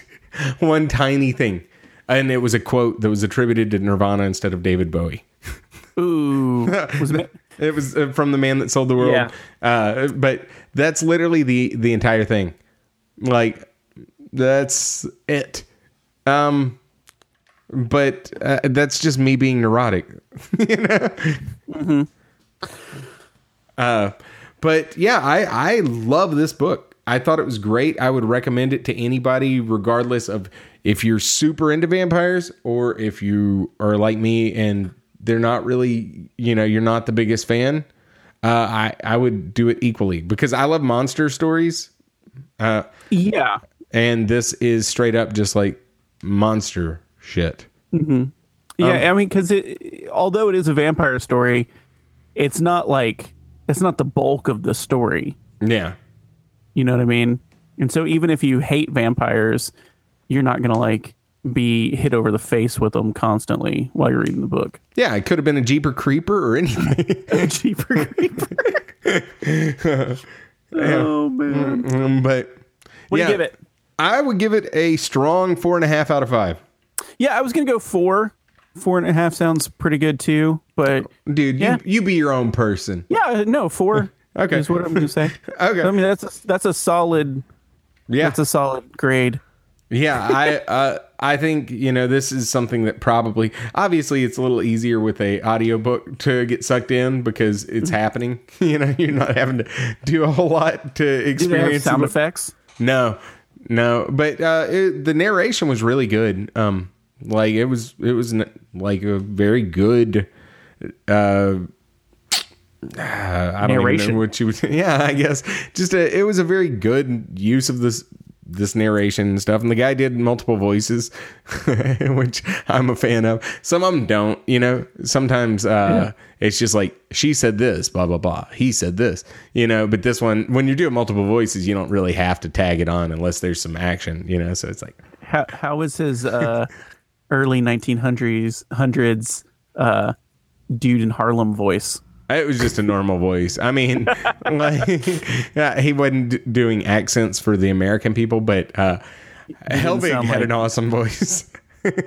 one tiny thing. And it was a quote that was attributed to Nirvana instead of David Bowie. ooh was It was uh, from the man that sold the world. Yeah. Uh, but that's literally the the entire thing. Like that's it. Um, but uh, that's just me being neurotic, you know. Uh, but yeah, I I love this book. I thought it was great. I would recommend it to anybody, regardless of if you're super into vampires or if you are like me and they're not really, you know, you're not the biggest fan. Uh, I I would do it equally because I love monster stories, uh, yeah and this is straight up just like monster shit. Mm-hmm. Yeah, um, I mean, because it, although it is a vampire story, it's not like it's not the bulk of the story. Yeah, You know what I mean? And so even if you hate vampires, you're not gonna like be hit over the face with them constantly while you're reading the book. yeah. It could have been a Jeeper Creeper or anything. Cheaper creeper. oh man! Um, but What yeah, do you give it? I would give it a strong four and a half out of five. Yeah, I was gonna go four. Four and a half sounds pretty good too, but Dude, Yeah. you, you be your own person. yeah, no four. Okay. is what I'm gonna say. Okay. I mean that's a, that's a solid Yeah. that's a solid grade. yeah. I uh, I think, you know, this is something that probably obviously it's a little easier with a audiobook to get sucked in because it's Mm-hmm. happening. You know, you're not having to do a whole lot to Do they have experience sound the- effects? No, no, but uh, it, the narration was really good. Um, like it was, it was n- like a very good. Uh, I don't even Narration. know what you would. Yeah, I guess just a, it was a very good use of this this narration and stuff. And the guy did multiple voices, which I'm a fan of. Some of them don't. You know, sometimes uh, it's just like she said this, blah blah blah. He said this. You know, but this one, when you're doing multiple voices, you don't really have to tag it on unless there's some action. You know, so it's like How how was his uh, early 1900s hundreds uh, dude in Harlem voice? It was just a normal voice. I mean, like, yeah, he wasn't d- doing accents for the American people, but uh, Helvig had like- an awesome voice.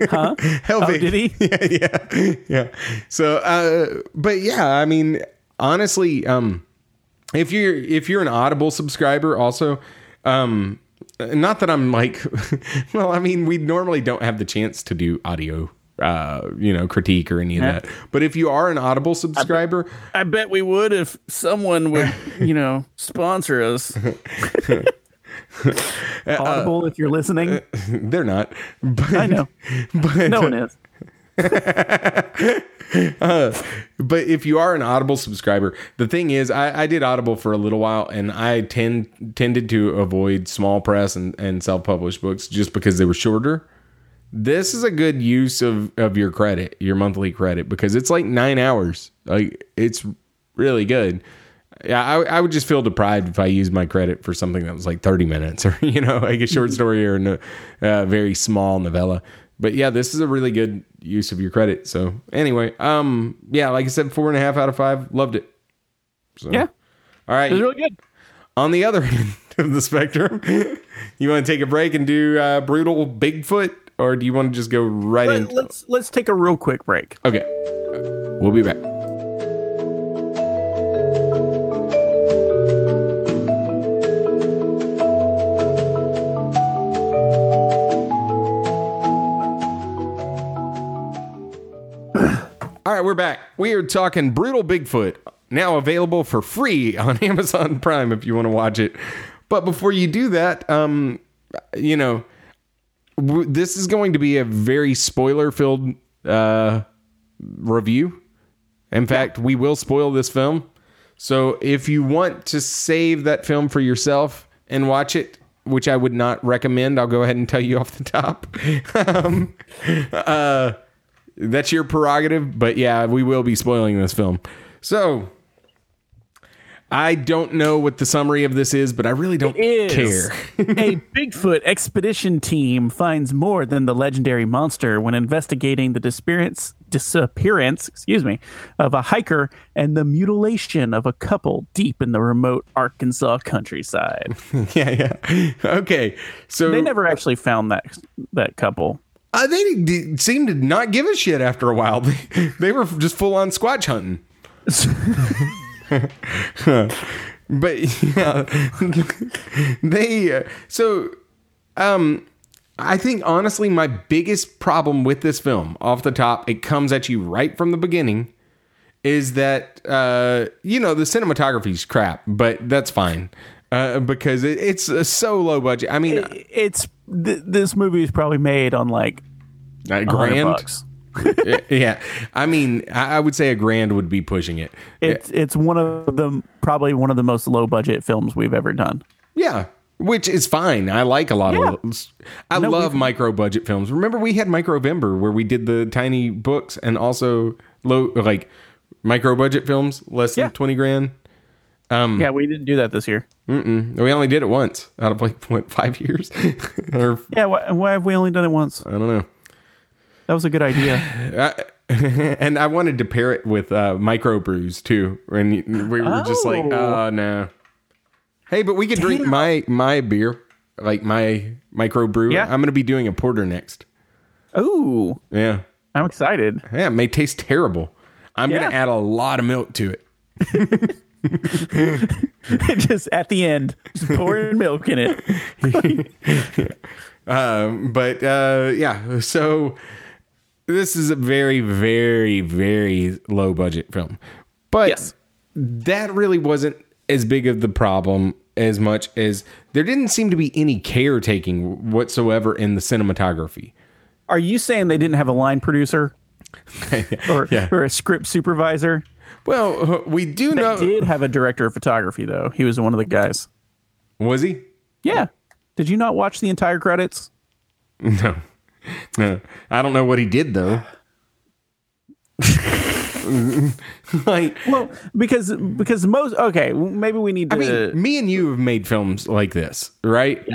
Huh? Helvig. Oh, did he? yeah, yeah, yeah. So, uh, but yeah, I mean, honestly, um, if you're if you're an Audible subscriber, also, um, not that I'm like, well, I mean, we normally don't have the chance to do audio, uh, you know, critique or any of that. But if you are an Audible subscriber, I bet we would if someone would, you know, sponsor us. Audible, if you're listening. they're not. But, I know. But, No one is. but if you are an Audible subscriber, the thing is, I, I did Audible for a little while, and I tend tended to avoid small press and, and self published books just because they were shorter. This is a good use of of your credit, your monthly credit, because it's like nine hours. Like it's really good. Yeah, I, I would just feel deprived if I used my credit for something that was like 30 minutes or, you know, like a short story or a uh, very small novella. But yeah, this is a really good use of your credit. So anyway, um, yeah, like I said, four and a half out of five. Loved it. So, Yeah. All right. It was really good. On the other end of the spectrum, you want to take a break and do uh, brutal Bigfoot, or do you want to just go right Let, into? let's let's take a real quick break. Okay, we'll be back. All right, we're back. We are talking Brutal Bigfoot, now available for free on Amazon Prime if you want to watch it. But before you do that, um, you know, w- this is going to be a very spoiler-filled uh, review. In fact, we will spoil this film. So if you want to save that film for yourself and watch it, which I would not recommend, I'll go ahead and tell you off the top. um, uh, that's your prerogative, but yeah, we will be spoiling this film. So I don't know what the summary of this is, but I really don't care. a Bigfoot expedition team finds more than the legendary monster when investigating the disappearance disappearance, excuse me, of a hiker and the mutilation of a couple deep in the remote Arkansas countryside. yeah, yeah. Okay, so They never actually found that that couple. Uh, they d- seemed to not give a shit after a while. They, they were just full on squatch hunting. but yeah, they uh, so um I think honestly my biggest problem with this film off the top it comes at you right from the beginning is that uh you know the cinematography's crap but that's fine uh, because it, it's uh, so low budget. I mean, It's th- this movie is probably made on like a grand. bucks. yeah, I mean, I would say a grand would be pushing it. It's it's one of the probably one of the most low budget films we've ever done. Yeah, which is fine. I like a lot Yeah. of those. I No, love micro budget films. Remember, we had micro Microvember where we did the tiny books and also low like micro budget films, less than Yeah. twenty grand. Um, Yeah, we didn't do that this year. Mm-mm. We only did it once out of like what five years, or Yeah, why, why have we only done it once? I don't know. That was a good idea. I, and I wanted to pair it with uh, micro brews too, and we were just like, Oh. oh no. Hey, but we could drink my my beer, like my micro brew. Yeah. I'm gonna be doing a porter next. Ooh, Yeah, I'm excited. yeah, it may taste terrible. I'm gonna add a lot of milk to it. just at the end, just pouring milk in it. Um, but uh, yeah, so this is a very, very, very low budget film. But Yes. that really wasn't as big of the problem as much as there didn't seem to be any caretaking whatsoever in the cinematography. Are you saying they didn't have a line producer or, Yeah. or a script supervisor? Well, uh, we do know. They know. did have a director of photography, though. He was one of the guys. Was he? Yeah. Did you not watch the entire credits? No. No. I don't know what he did though. like Well, because because most okay, maybe we need to. I mean, me and you have made films like this, right?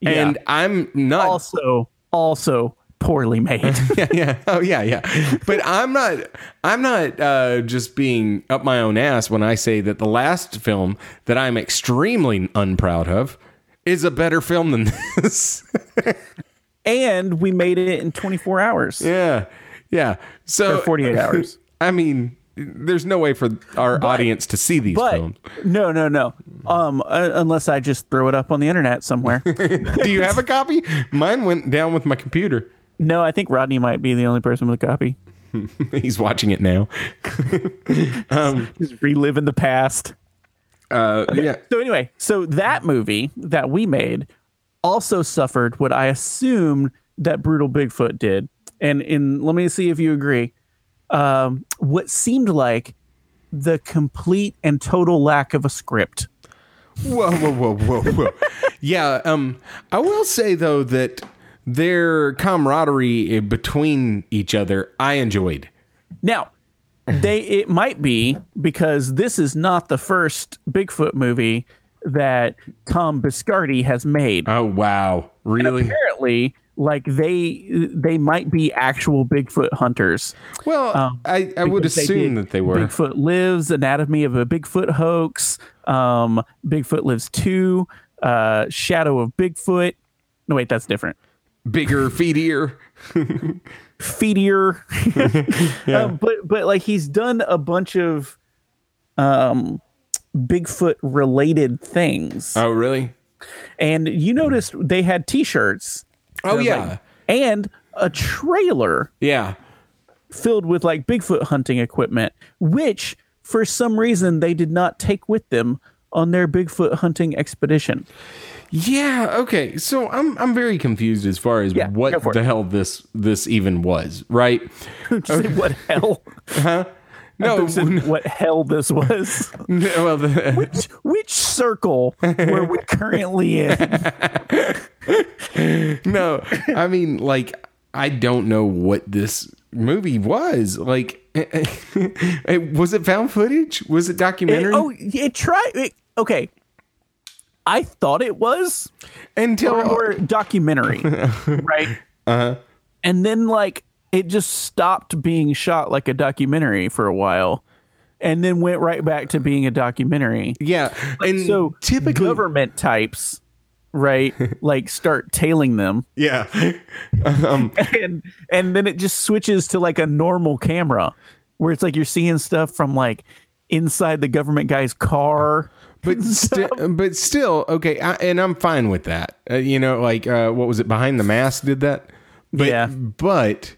yeah. And I'm not also also poorly made. yeah, yeah. Oh yeah, yeah. But I'm not I'm not uh just being up my own ass when I say that the last film that I'm extremely unproud of is a better film than this. And we made it in 24 hours Yeah. Yeah. So or 48 hours. I mean, there's no way for our audience to see these But films. no, no, no. Um, uh, unless I just throw it up on the internet somewhere. Do you have a copy? Mine went down with my computer. no, I think Rodney might be the only person with a copy. He's watching it now. Just reliving the past. Uh, yeah. So anyway, so that movie that we made also suffered what I assumed that Brutal Bigfoot did. And in let me see if you agree. Um, what seemed like the complete and total lack of a script. Whoa, whoa, whoa, whoa, whoa. yeah. Um, I will say though that their camaraderie eh, between each other, I enjoyed. Now, they it might be because this is not the first Bigfoot movie that Tom Biscardi has made. Oh wow, really? Apparently, like they they might be actual Bigfoot hunters. Well, I, I would assume that they were. Bigfoot Lives, Anatomy of a Bigfoot Hoax, um, Bigfoot Lives 2, uh, Shadow of Bigfoot. No, wait, that's different. Bigger, feedier. Feedier. um, but, but like he's done a bunch of um, Bigfoot related things. Oh, really? and you noticed they had t shirts. Oh, yeah. and a trailer Yeah. filled with like Bigfoot hunting equipment, which for some reason they did not take with them on their Bigfoot hunting expedition. Yeah. Okay. So I'm I'm very confused as far as Yeah, what the it. hell this this even was. Right? Say what hell? No. Said what hell this was? well, the, which, which circle were we currently in? no. I mean, like, I don't know what this movie was. Like, was it found footage? Was it documentary? oh, it tried. It, okay, I thought it was. Until or, or documentary, right? Uh-huh. And then like it just stopped being shot like a documentary for a while, and then went right back to being a documentary. yeah, and So typically, government types, right? like start tailing them, yeah, and and then it just switches to like a normal camera, where it's like you're seeing stuff from like inside the government guy's car. but sti- but still okay I, and i'm fine with that uh, you know like uh, what was it behind the mask did that but, Yeah. but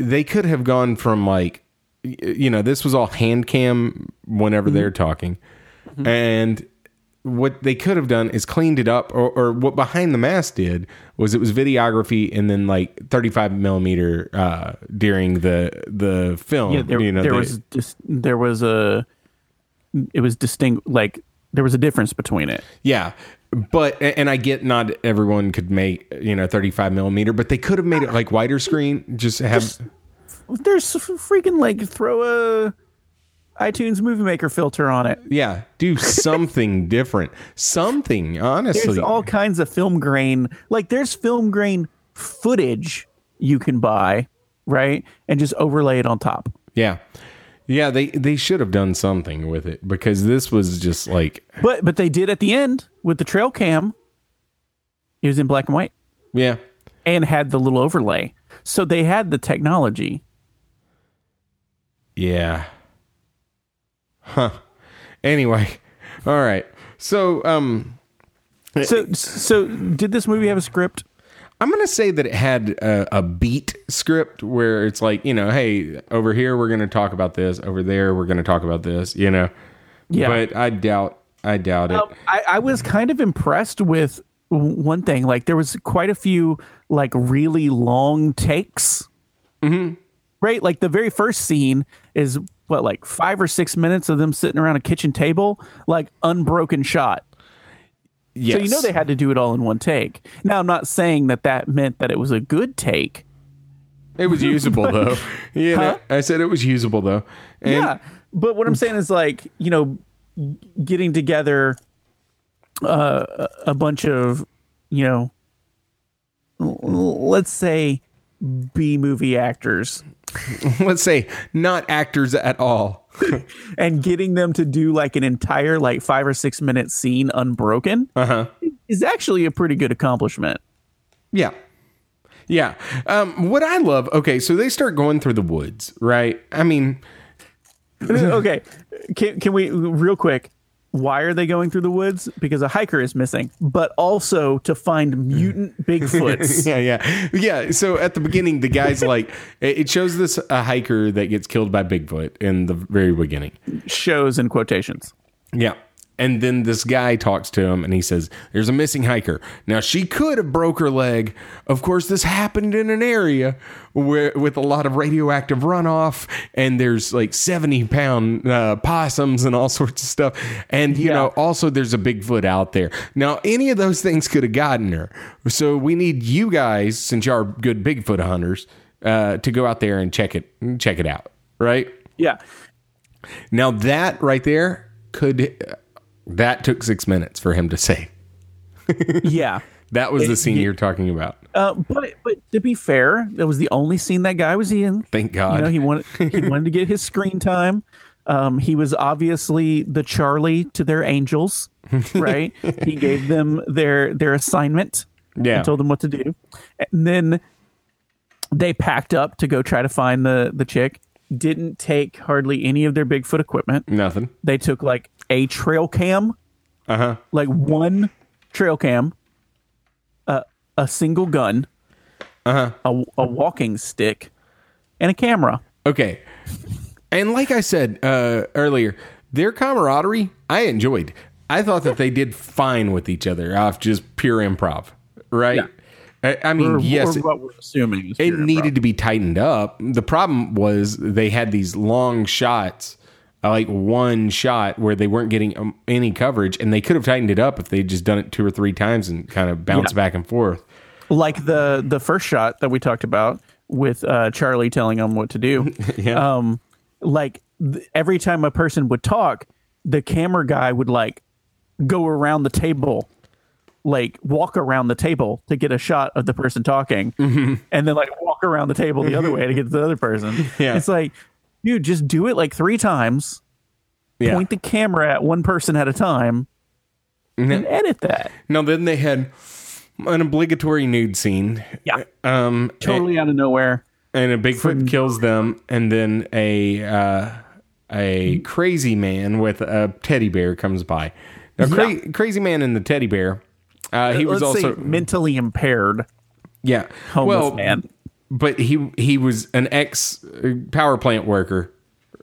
they could have gone from like you know this was all hand cam whenever Mm-hmm. they're talking and what they could have done is cleaned it up or, or what behind the mask did was it was videography and then like 35 millimeter uh during the the film Yeah, there, you know there the- was just there was a it was distinct like there was a difference between it. Yeah. But and I get not everyone could make you know 35 millimeter, but they could have made it like wider screen. Just have There's f- freaking like throw a iTunes Movie Maker filter on it. yeah, do something different, something honestly. There's all kinds of film grain. Like there's film grain footage you can buy, right? And just overlay it on top. yeah, yeah. They they should have done something with it because this was just like But but they did at the end with the trail cam. It was in black and white yeah, and had the little overlay. So they had the technology. yeah, huh. Anyway, all right. So um, So so did this movie have a script? I'm gonna say that it had a, a beat script where it's like you know, hey, over here we're gonna talk about this, over there we're gonna talk about this, you know. Yeah. But I doubt, I doubt it. Um, I, I was kind of impressed with one thing. Like there was quite a few like really long takes. Mm-hmm. Right, like the very first scene is what like five or six minutes of them sitting around a kitchen table, like unbroken shot. Yes. So you know they had to do it all in one take. Now I'm not saying that that meant that it was a good take. it was usable though. Yeah, Huh? I said it was usable though. And yeah, but what I'm saying is like you know, getting together uh, a bunch of you know, let's say B movie actors let's say not actors at all. and getting them to do like an entire like five or six minute scene unbroken Uh huh. is actually a pretty good accomplishment. Yeah. Yeah. Um, what I love, okay, so they start going through the woods, right? I mean, okay, can can we real quick? Why are they going through the woods? Because a hiker is missing, but also to find mutant Bigfoots. yeah, yeah, yeah. So at the beginning, the guy's like, it shows this a hiker that gets killed by Bigfoot in the very beginning. Shows in quotations. Yeah. And then this guy talks to him and he says, There's a missing hiker. Now, she could have broke her leg. Of course, this happened in an area where with a lot of radioactive runoff, and there's like 70 pound uh, possums and all sorts of stuff. And, you Yeah. know, also there's a Bigfoot out there. Now, any of those things could have gotten her. So we need you guys, since you are good Bigfoot hunters, uh, to go out there and check it, check it out. Right? Yeah. Now that right there could that took six minutes for him to say. Yeah. That was the scene you're talking about. Uh, but but to be fair, that was the only scene that guy was in. Thank God. You know, he wanted he wanted to get his screen time. Um, he was obviously the Charlie to their angels, right? he gave them their their assignment yeah. and told them what to do, and then they packed up to go try to find the the chick. Didn't take hardly any of their Bigfoot equipment. Nothing. They took like a trail cam, Uh huh. like one trail cam, uh, a single gun, Uh huh. a, a walking stick, and a camera. Okay. And like I said uh, earlier, their camaraderie I enjoyed. I thought that they did fine with each other off just pure improv, right? Yeah. I, I mean, yes, what we're assuming. It needed improv. to be tightened up. The problem was they had these long shots, like one shot where they weren't getting um, any coverage, and they could have tightened it up if they'd just done it two or three times and kind of bounced back and forth. like the the first shot that we talked about with uh, Charlie telling him what to do. Yeah. Um, like th- every time a person would talk, the camera guy would like go around the table, like walk around the table to get a shot of the person talking, Mm-hmm. and then like walk around the table the other way to get to the other person. Yeah. It's like, dude, just do it like three times. yeah. Point the camera at one person at a time, Mm-hmm. and edit that. Now then they had an obligatory nude scene. Yeah. Um, Totally out of nowhere. and a Bigfoot kills them, and then a uh, a crazy man with a teddy bear comes by. Now, cra- crazy man and the teddy bear. Uh, he was Let's also say mentally impaired yeah. homeless well, man. but he he was an ex uh, power plant worker.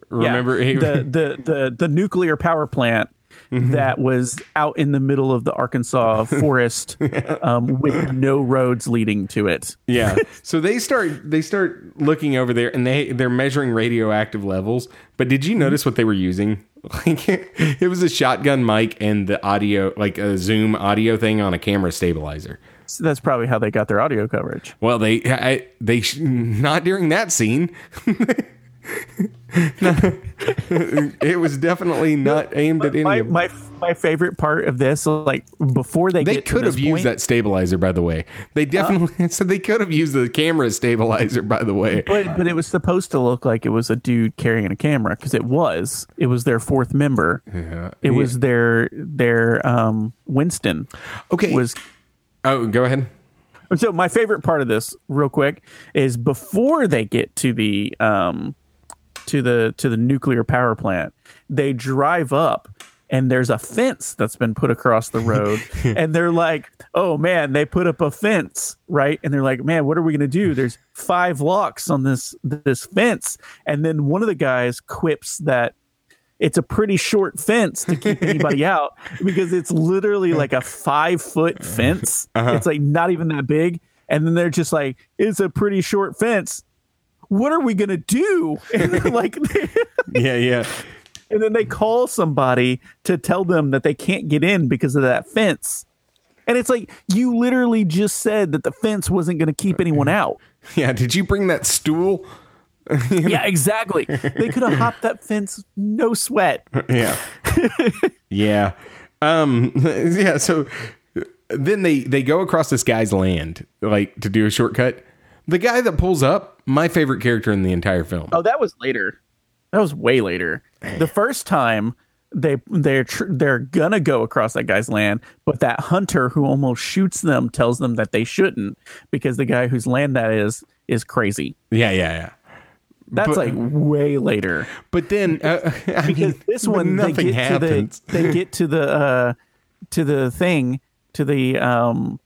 Yeah. Remember he, the, the the the nuclear power plant Mm-hmm. that was out in the middle of the Arkansas forest um, with no roads leading to it. yeah. So they start they start looking over there and they they're measuring radioactive levels. But did you notice what they were using? Like it was a shotgun mic and the audio like a Zoom audio thing on a camera stabilizer. So that's probably how they got their audio coverage. Well, they I, they not during that scene. It was definitely not aimed at any My, of my my favorite part of this, like before they They get to could have used point- that stabilizer, by the way. They definitely said they could have used the camera stabilizer, by the way. But but it was supposed to look like it was a dude carrying a camera because it was. It was their fourth member. Yeah. It was their their um Winston Okay. was oh, go ahead. So my favorite part of this, real quick, is before they get to the um to the to the nuclear power plant, they drive up and there's a fence that's been put across the road and they're like, "Oh man, they put up a fence." Right? And they're like, "Man, what are we going to do? There's five locks on this this fence." And then one of the guys quips that it's a pretty short fence to keep anybody out because it's literally like a five foot uh-huh. fence. Uh-huh. It's like not even that big. And then they're just like, it's a pretty short fence. What are we gonna do? And they're like, Yeah, yeah. and then they call somebody to tell them that they can't get in because of that fence. And it's like you literally just said that the fence wasn't going to keep anyone out. Yeah, did you bring that stool? yeah, exactly. They could have hopped that fence, no sweat. Yeah. yeah. Um yeah, so then they they go across this guy's land like to do a shortcut. The guy that pulls up, my favorite character in the entire film. Oh, that was later. That was way later. The first time they they're tr- they're gonna go across that guy's land, but that hunter who almost shoots them tells them that they shouldn't because the guy whose land that is is crazy. Yeah, yeah, yeah. That's But- like way later But then, uh, I because mean, this one they get happens. to the they get to the uh to the thing to the um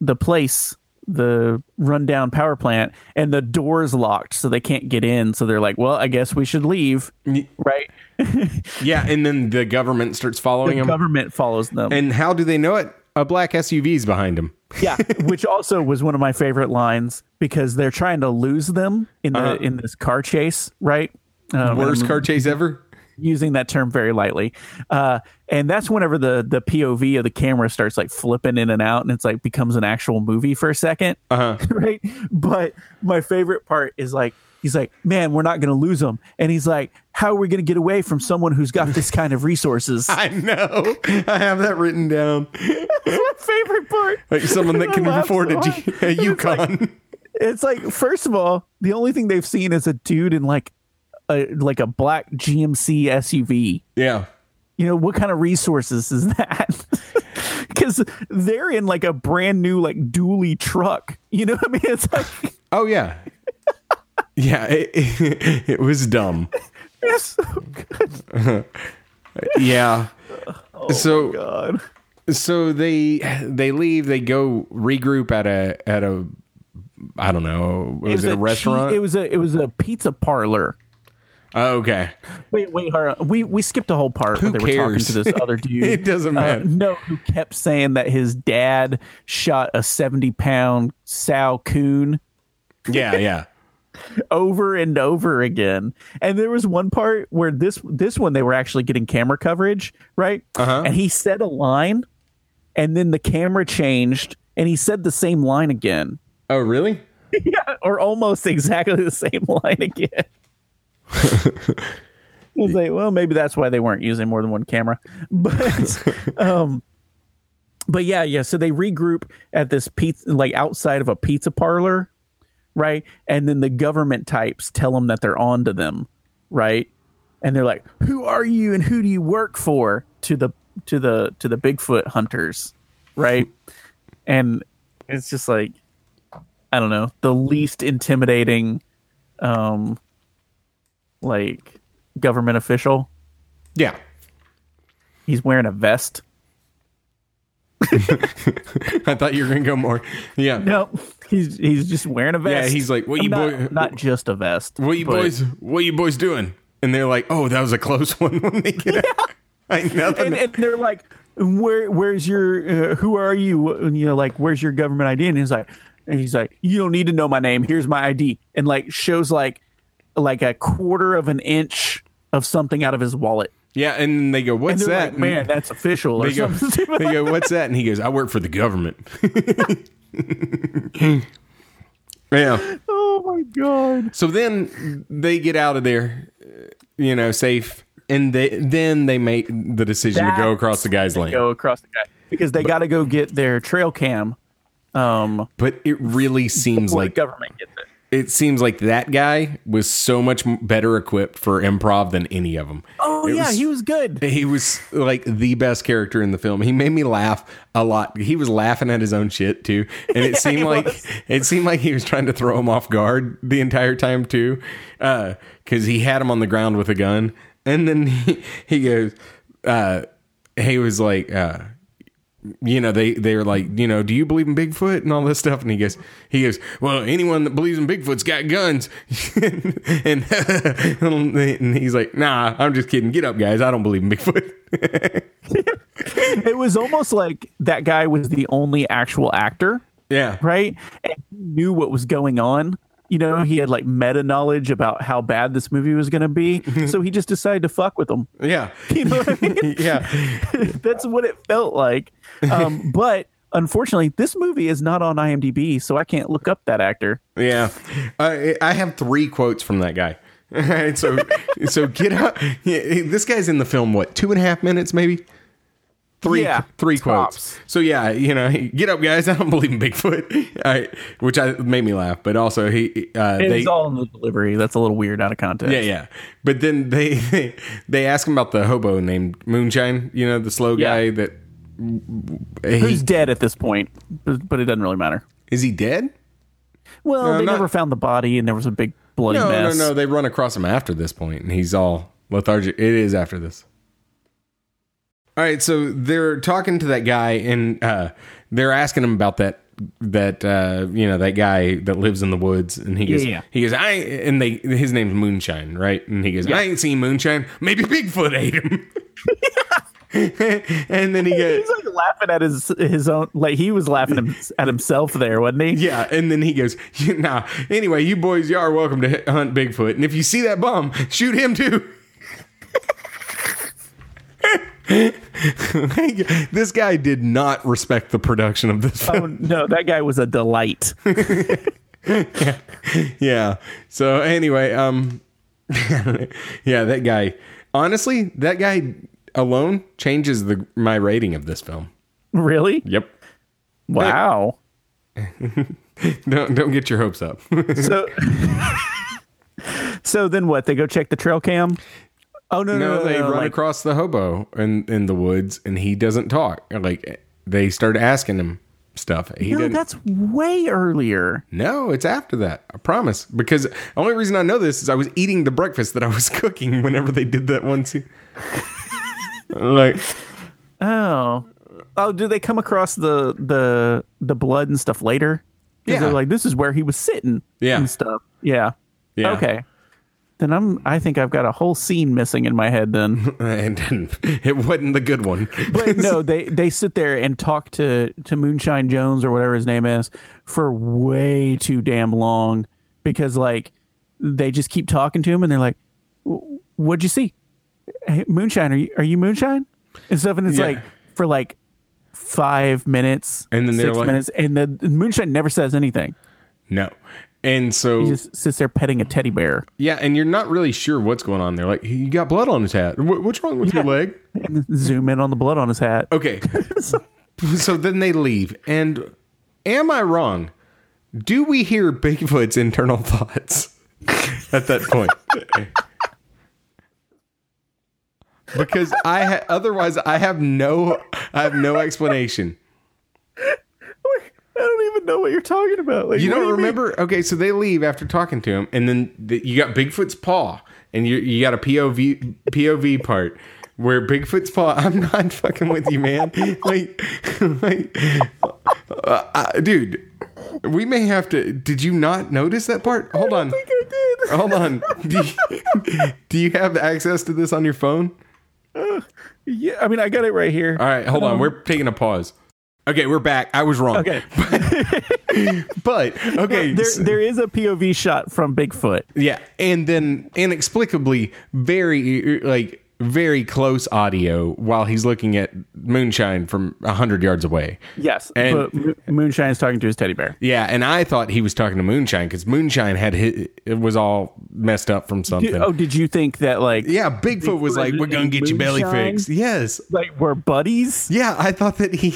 the place the rundown power plant and the door is locked so they can't get in so they're like well i guess we should leave right yeah, and then the government starts following the them. government follows them And how do they know it? A black SUV's behind them. yeah which also was one of my favorite lines because they're trying to lose them in the Uh-huh. in this car chase right Um, Worst car chase ever. Using that term very lightly. Uh, and that's whenever the the POV of the camera starts like flipping in and out, and it's like becomes an actual movie for a second, Uh-huh. right? But my favorite part is like he's like, "Man, we're not going to lose them," and he's like, "How are we going to get away from someone who's got this kind of resources?" I know. I have that written down. my favorite part. Like someone that can afford so a, G- hard. a It's Yukon. like- It's like first of all, the only thing they've seen is a dude in like a like a black GMC SUV. yeah. You know, what kind of resources is that? Because they're in like a brand new, like dually truck. You know what I mean? It's like, Oh yeah. Yeah, it, it, it was dumb. it's so good. Yeah. Oh so God. so they they leave. They go regroup at a at a I don't know. Was it, a, che- restaurant? it was a it was a pizza parlor. Oh, okay. Wait, wait, hold on. We we skipped a whole part where they were talking cares? to this other dude. It doesn't Uh, matter. no, who kept saying that his dad shot a seventy pound sow coon Yeah, yeah. over and over again. And there was one part where this this one they were actually getting camera coverage, right? Uh-huh. And he said a line, and then the camera changed, and he said the same line again. Oh, really? yeah, or almost exactly the same line again. Was like, well, maybe that's why they weren't using more than one camera. But um but yeah, yeah. So they regroup at this pizza like outside of a pizza parlor, right? And then the government types tell them that they're on to them, right? And they're like, Who are you and who do you work for? To the to the to the Bigfoot hunters, right? and it's just like I don't know, the least intimidating um like government official. Yeah. He's wearing a vest. I thought you were gonna go more. Yeah. No, he's he's just wearing a vest. Yeah, he's like, "What you not, Not just a vest. What you but- boys? What you boys doing? And they're like, "Oh, that was a close one." When they get out, I know. And, and they're like, "Where where's your uh, who are you?" And you know, like, "Where's your government ID?" And he's like, and he's like, "You don't need to know my name. Here's my ID." And like shows like like a quarter of an inch of something out of his wallet. yeah, and they go, "What's that?" like, "Man, that's official." Or they go, they go, "What's that?" And he goes, "I work for the government." yeah. oh my god. So then they get out of there, uh, you know, safe, and they then they make the decision to go across the guy's lane. Go across the guy because they got to go get their trail cam. Um, But it really seems like the government gets it. seems like that guy was so much better equipped for improv than any of them. Oh It yeah, was- he was good. He was like the best character in the film. He made me laugh a lot. He was laughing at his own shit too, and it seemed like was. it seemed like he was trying to throw him off guard the entire time too, because he had him on the ground with a gun, and then he, he goes, uh, he was like. Uh, you know they they're like you know do you believe in bigfoot and all this stuff and he goes he goes well anyone that believes in bigfoot's got guns and and he's like nah i'm just kidding get up guys i don't believe in bigfoot It was almost like that guy was the only actual actor, yeah right? And he knew what was going on. You know, he had like meta knowledge about how bad this movie was going to be, so he just decided to fuck with them. yeah You know what I mean? yeah That's what it felt like. Um, but unfortunately, this movie is not on IMDb, so I can't look up that actor. yeah i i have three quotes from that guy All right, so so get out yeah, this guy's in the film what two and a half minutes maybe three Yeah, three tops. quotes. So yeah, you know, get up, guys! I don't believe in Bigfoot, All right, which I made me laugh. But also, he uh, It's they all in the delivery. That's a little weird out of context. yeah yeah. But then they they, they ask him about the hobo named Moonshine. You know, the slow Yeah. guy that Who's dead at this point, but, but it doesn't really matter. is he dead? Well, No, they not- never found the body, and there was a big bloody No, mess. no, no. No, they run across him after this point, and he's all lethargic. It is after this. All right, so they're talking to that guy, and uh, they're asking him about that that uh, you know that guy that lives in the woods, and he goes, Yeah, yeah. he goes, I and they his name's Moonshine, right? And he goes, I ain't seen Moonshine. Maybe Bigfoot ate him. and then he goes, He's like laughing at his his own. Like he was laughing at himself there, wasn't he? Yeah, and then he goes, "Nah, anyway, you boys, you are welcome to hunt Bigfoot, and if you see that bum, shoot him too." this guy did not respect the production of this film. Oh no, that guy was a delight. yeah. Yeah. So anyway, um, yeah, that guy. Honestly, that guy alone changes the my rating of this film. really? Yep. Wow. Don't don't get your hopes up. So, so then what? They go check the trail cam. Oh no, no, No, no, they no, run like- across the hobo in in the woods, and he doesn't talk. Like they start asking him stuff. He No, didn't. that's way earlier. no, it's after that. I promise. Because the only reason I know this is I was eating the breakfast that I was cooking whenever they did that one scene. Like Oh, oh, do they come across the the the blood and stuff later? Yeah. they're like, this is where he was sitting. Yeah. and stuff. Yeah. Yeah. Okay. Then I'm. I think I've got a whole scene missing in my head. Then, and it wasn't the good one. but no, they they sit there and talk to to Moonshine Jones or whatever his name is for way too damn long because like they just keep talking to him and they're like, "What'd you see? Hey, Moonshine, are you are you Moonshine?" And stuff, and it's Yeah. like for like five minutes, And then six like- minutes, and the the Moonshine never says anything. No. And so He just sits there petting a teddy bear. yeah, and you're not really sure what's going on there. Like he got blood on his hat. What, what's wrong with your leg? And zoom in on the blood on his hat. Okay. so then they leave. And am I wrong? Do we hear Bigfoot's internal thoughts at that point? Because I ha- otherwise I have no I have no explanation. I don't even know what you're talking about. Like, You don't do mean? remember? Okay, so they leave after talking to him, and then the, you got Bigfoot's paw, and you you got a POV POV part where Bigfoot's paw. I'm not fucking with you, man. Like, like uh, uh, dude, we may have to. Did you not notice that part? Hold on, I did. hold on. Do you, do you have access to this on your phone? Yeah, I mean, I got it right here. All right, hold on. Um, we're taking a pause. Okay, we're back. I was wrong. Okay, but okay. there there is a POV shot from Bigfoot. Yeah, and then inexplicably, very like very close audio while he's looking at moonshine from a hundred yards away. Yes, And- but Moonshine is talking to his teddy bear. Yeah, and I thought he was talking to moonshine because moonshine had hit, it was all messed up from something. Oh, did you think that like yeah, Bigfoot was like, "We're gonna and get your belly fixed." Yes. like we're buddies? Yeah, I thought that he.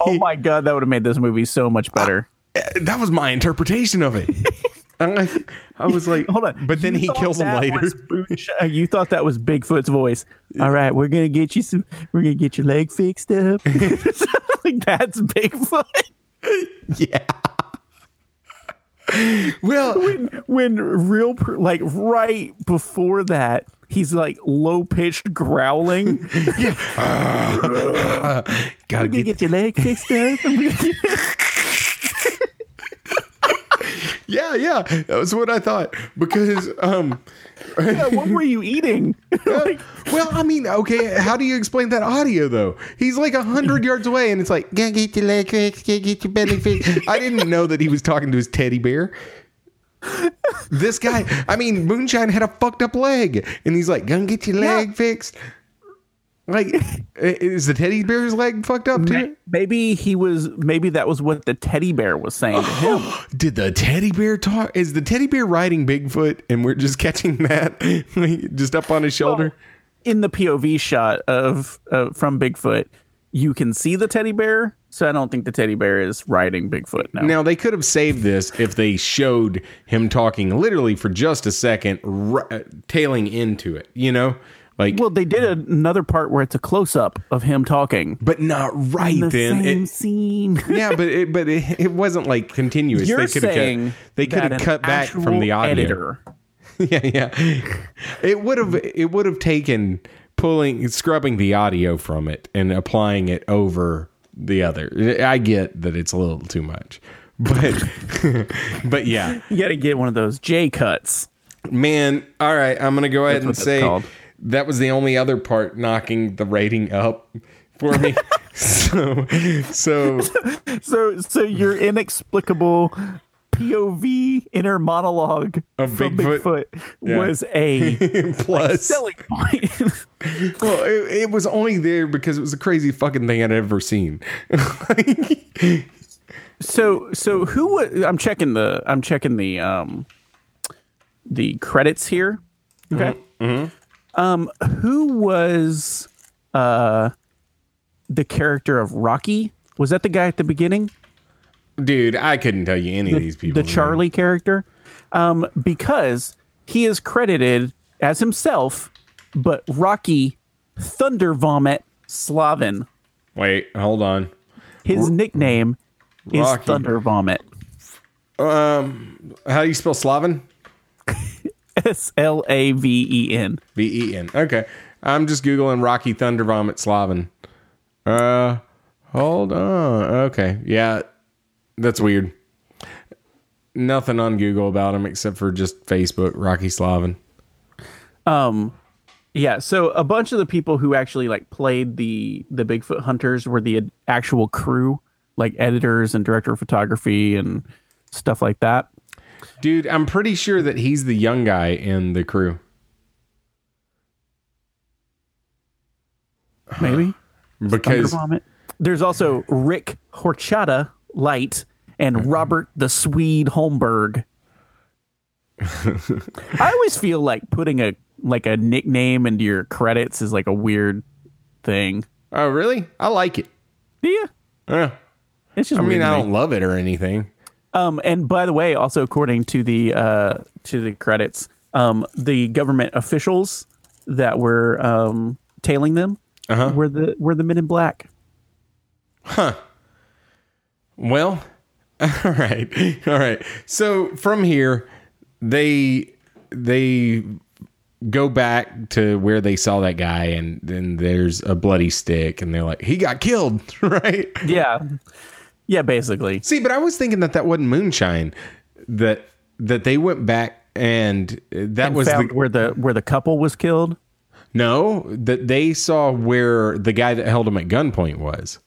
Oh he Oh my god, that would have made this movie so much better. Eh, that was my interpretation of it. I, I was like, Hold on, but then You he kills him later. was You thought that was Bigfoot's voice. All right, we're gonna get you some. We're gonna get your leg fixed up. like that's Bigfoot. yeah. well, when when real per- like right before that he's like low pitched growling Yeah. gotta gonna get get your leg fixed up I'm gonna get- Yeah, yeah, that was what I thought because um what were you eating like, well, I mean, okay, how do you explain that audio though? He's like a hundred yards away, and it's like, "Gonna get your leg fixed, gonna get your belly fixed." I didn't know that he was talking to his teddy bear. This guy, I mean, Moonshine had a fucked up leg, and he's like, "Gonna get your leg fixed." Like, is the teddy bear's leg fucked up too? maybe he was maybe that was what the teddy bear was saying to him Did the teddy bear talk? Is the teddy bear riding Bigfoot, and we're just catching that like, just up on his shoulder? in the pov shot of uh, from bigfoot you can see the teddy bear, so I don't think the teddy bear is riding Bigfoot now. Now they could have saved this if they showed him talking literally for just a second, r- tailing into it. You know, like, Well, they did mm. another part where it's a close up of him talking. but not right In the then. same It- scene. yeah, but it, but it, it wasn't like continuous. You're they could have cut, they could have cut back from the audio. editor yeah, yeah. It would have it would have taken pulling scrubbing the audio from it and applying it over the other. I get that it's a little too much. But but yeah. You got to get one of those J cuts. Man, all right, I'm going to go ahead and say called. That was the only other part knocking the rating up for me. so so So, so your inexplicable POV inner monologue Of from Bigfoot? Bigfoot, Yeah. was a plus selling point. well, it, it was only there because it was the crazy fucking thing I'd ever seen. so, so who? wa- I'm checking the. I'm checking the um the credits here. Okay. Um, who was uh the character of Rocky? Was that the guy at the beginning? Dude, I couldn't tell you any of these people. the Charlie character, um, because he is credited as himself, but Rocky Thunder Vomit Slaven. Wait, hold on. His nickname is Thunder Vomit. Um, how do you spell Slaven? S L A V E N. V E N. Okay, I'm just googling Rocky Thunder Vomit Slaven. Uh, hold on. Okay, yeah, that's weird. Nothing on Google about him except for just Facebook. Rocky Slaven. Um, yeah. So a bunch of the people who actually like played the the Bigfoot hunters were the actual crew, like editors and director of photography and stuff like that. Dude, I'm pretty sure that he's the young guy in the crew Maybe. Because. There's also Rick Horchata Light and Robert the Swede Holmberg. I always feel like putting a like a nickname into your credits is like a weird thing. oh really? I like it. Do you? Yeah. It's just I mean, I don't love it or anything. Um, and by the way, also according to the uh, to the credits, um, the government officials that were um, tailing them Uh-huh. were the were the Men in Black. Huh. Well, all right, all right. So from here, they they go back to where they saw that guy, and then there's a bloody stick, and they're like, he got killed, right? Yeah, yeah, basically. See, but I was thinking that that wasn't moonshine. That that they went back and that was Found the where the where the couple was killed. no that they saw where the guy that held him at gunpoint was.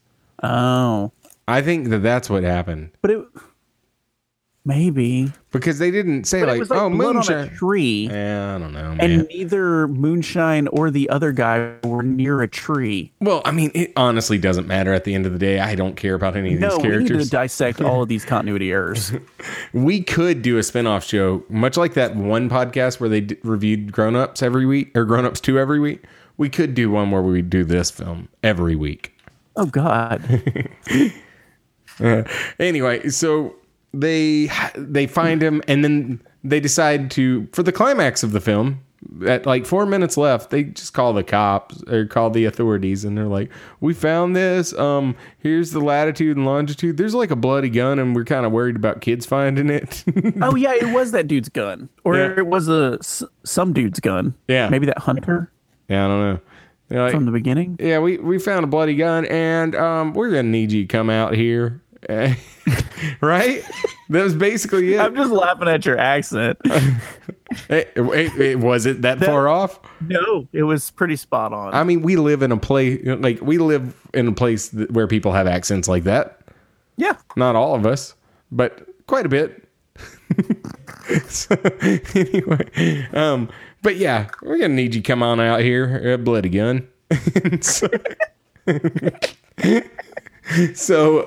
Oh, I think that that's what happened but it maybe. because they didn't say like, like oh blood on a moonshine. tree, Yeah, I don't know, man. and neither Moonshine or the other guy were near a tree. Well, I mean, it honestly doesn't matter at the end of the day. I don't care about any of No, these characters. we need to dissect all of these continuity errors. We could do a spin-off show, much like that one podcast where they d- reviewed Grown Ups every week or Grown Ups 2 every week. We could do one where we do this film every week. Oh God. Uh, anyway, so they they find him and then they decide to for the climax of the film at like four minutes left they just call the cops or call the authorities and they're like we found this um here's the latitude and longitude there's like a bloody gun and we're kind of worried about kids finding it Oh yeah, it was that dude's gun, or Yeah. it was a some dude's gun. Yeah. maybe that hunter yeah i don't know like from the beginning. yeah we, we found a bloody gun and um we're gonna need you to come out here right that was basically it I'm just laughing at your accent. Hey, wait, wait, was it that, far off? no, it was pretty spot on. I mean, we live in a place like we live in a place that, where people have accents like that. yeah, Not all of us, but quite a bit. so, anyway, um, but yeah, we're gonna need you come on out here, a bloody gun. so, so uh,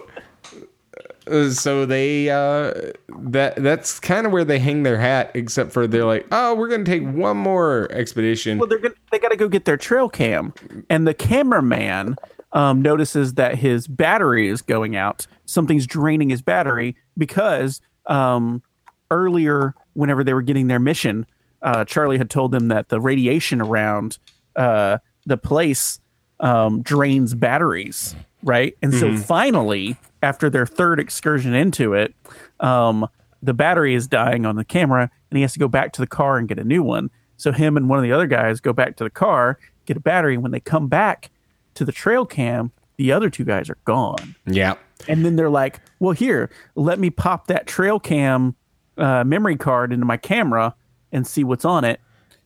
so they uh that that's kind of where they hang their hat except for they're like oh we're gonna take one more expedition well they're gonna, they got to go get their trail cam, and the cameraman um, notices that his battery is going out. Something's draining his battery because um, earlier, whenever they were getting their mission, uh, Charlie had told them that the radiation around uh, the place um, drains batteries, right? And so finally, after their third excursion into it, um, the battery is dying on the camera, and he has to go back to the car and get a new one. So him and one of the other guys go back to the car, get a battery. And When they come back to the trail cam, the other two guys are gone. Yeah. And then they're like, "Well, here, let me pop that trail cam uh, memory card into my camera and see what's on it."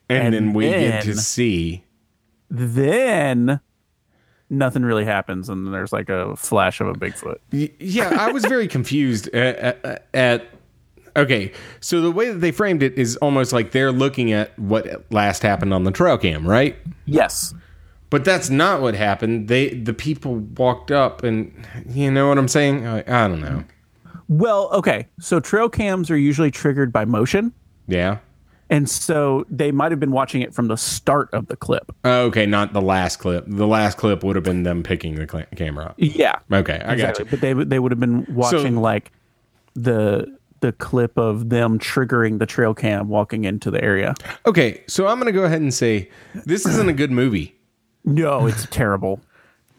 And, And then we get to see. Then nothing really happens, and there's like a flash of a Bigfoot. Yeah, I was very confused at, at, at. Okay, so the way that they framed it is almost like they're looking at what last happened on the trail cam, right? Yes. But that's not what happened. They the people walked up, and you know what I'm saying? I, I don't know. Well, okay. So trail cams are usually triggered by motion, Yeah. And so they might have been watching it from the start of the clip. Okay, not the last clip. The last clip would have been them picking the cl- camera up. Yeah. Okay, I got Exactly. you. But they would- they would have been watching like the the clip of them triggering the trail cam walking into the area. Okay, so I'm gonna go ahead and say this isn't a good movie. No, it's terrible.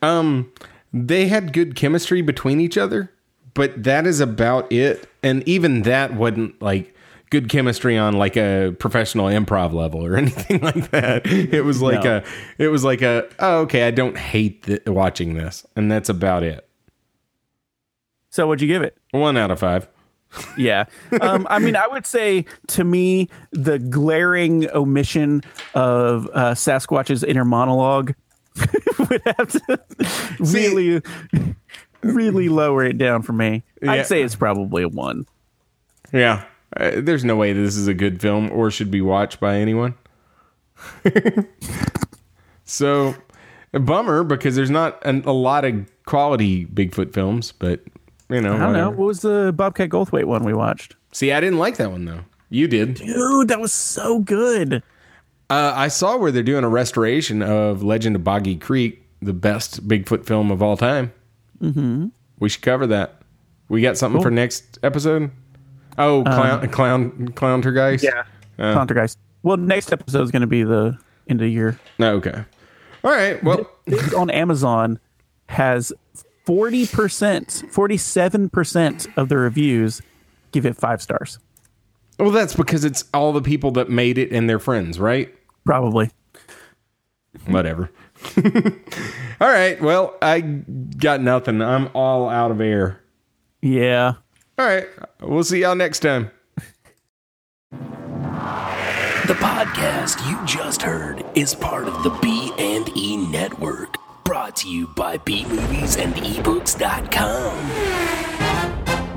Um, they had good chemistry between each other, but that is about it. And even that wasn't like good chemistry on like a professional improv level or anything like that. It was like No. a, it was like a, oh, okay, I don't hate th- watching this, and that's about it. So what'd you give it? One out of five. Yeah. Um, I mean, I would say to me, the glaring omission of uh, Sasquatch's inner monologue would have to really, really lower it down for me. Yeah. I'd say it's probably a one. Yeah, uh, there's no way this is a good film or should be watched by anyone. so, a bummer because there's not an, a lot of quality Bigfoot films, but you know, I don't know. What was the Bobcat Goldthwait one we watched? See, I didn't like that one though. You did. Dude, that was so good. Uh, I saw where they're doing a restoration of Legend of Boggy Creek, the best Bigfoot film of all time. Mm-hmm. We should cover that. We got something for next episode. Oh, um, clown, clown, clowntergeist. Yeah. Oh. Contergeist. Well, next episode is going to be the end of the year. No, okay. All right. Well, This on Amazon has 40%, 47% of the reviews give it five stars. well, that's because it's all the people that made it and their friends, right? Probably. Whatever. all right. Well, I got nothing. I'm all out of air. Yeah. All right. We'll see y'all next time. The podcast you just heard is part of the B and E network, brought to you by bmoviesandebooks.com.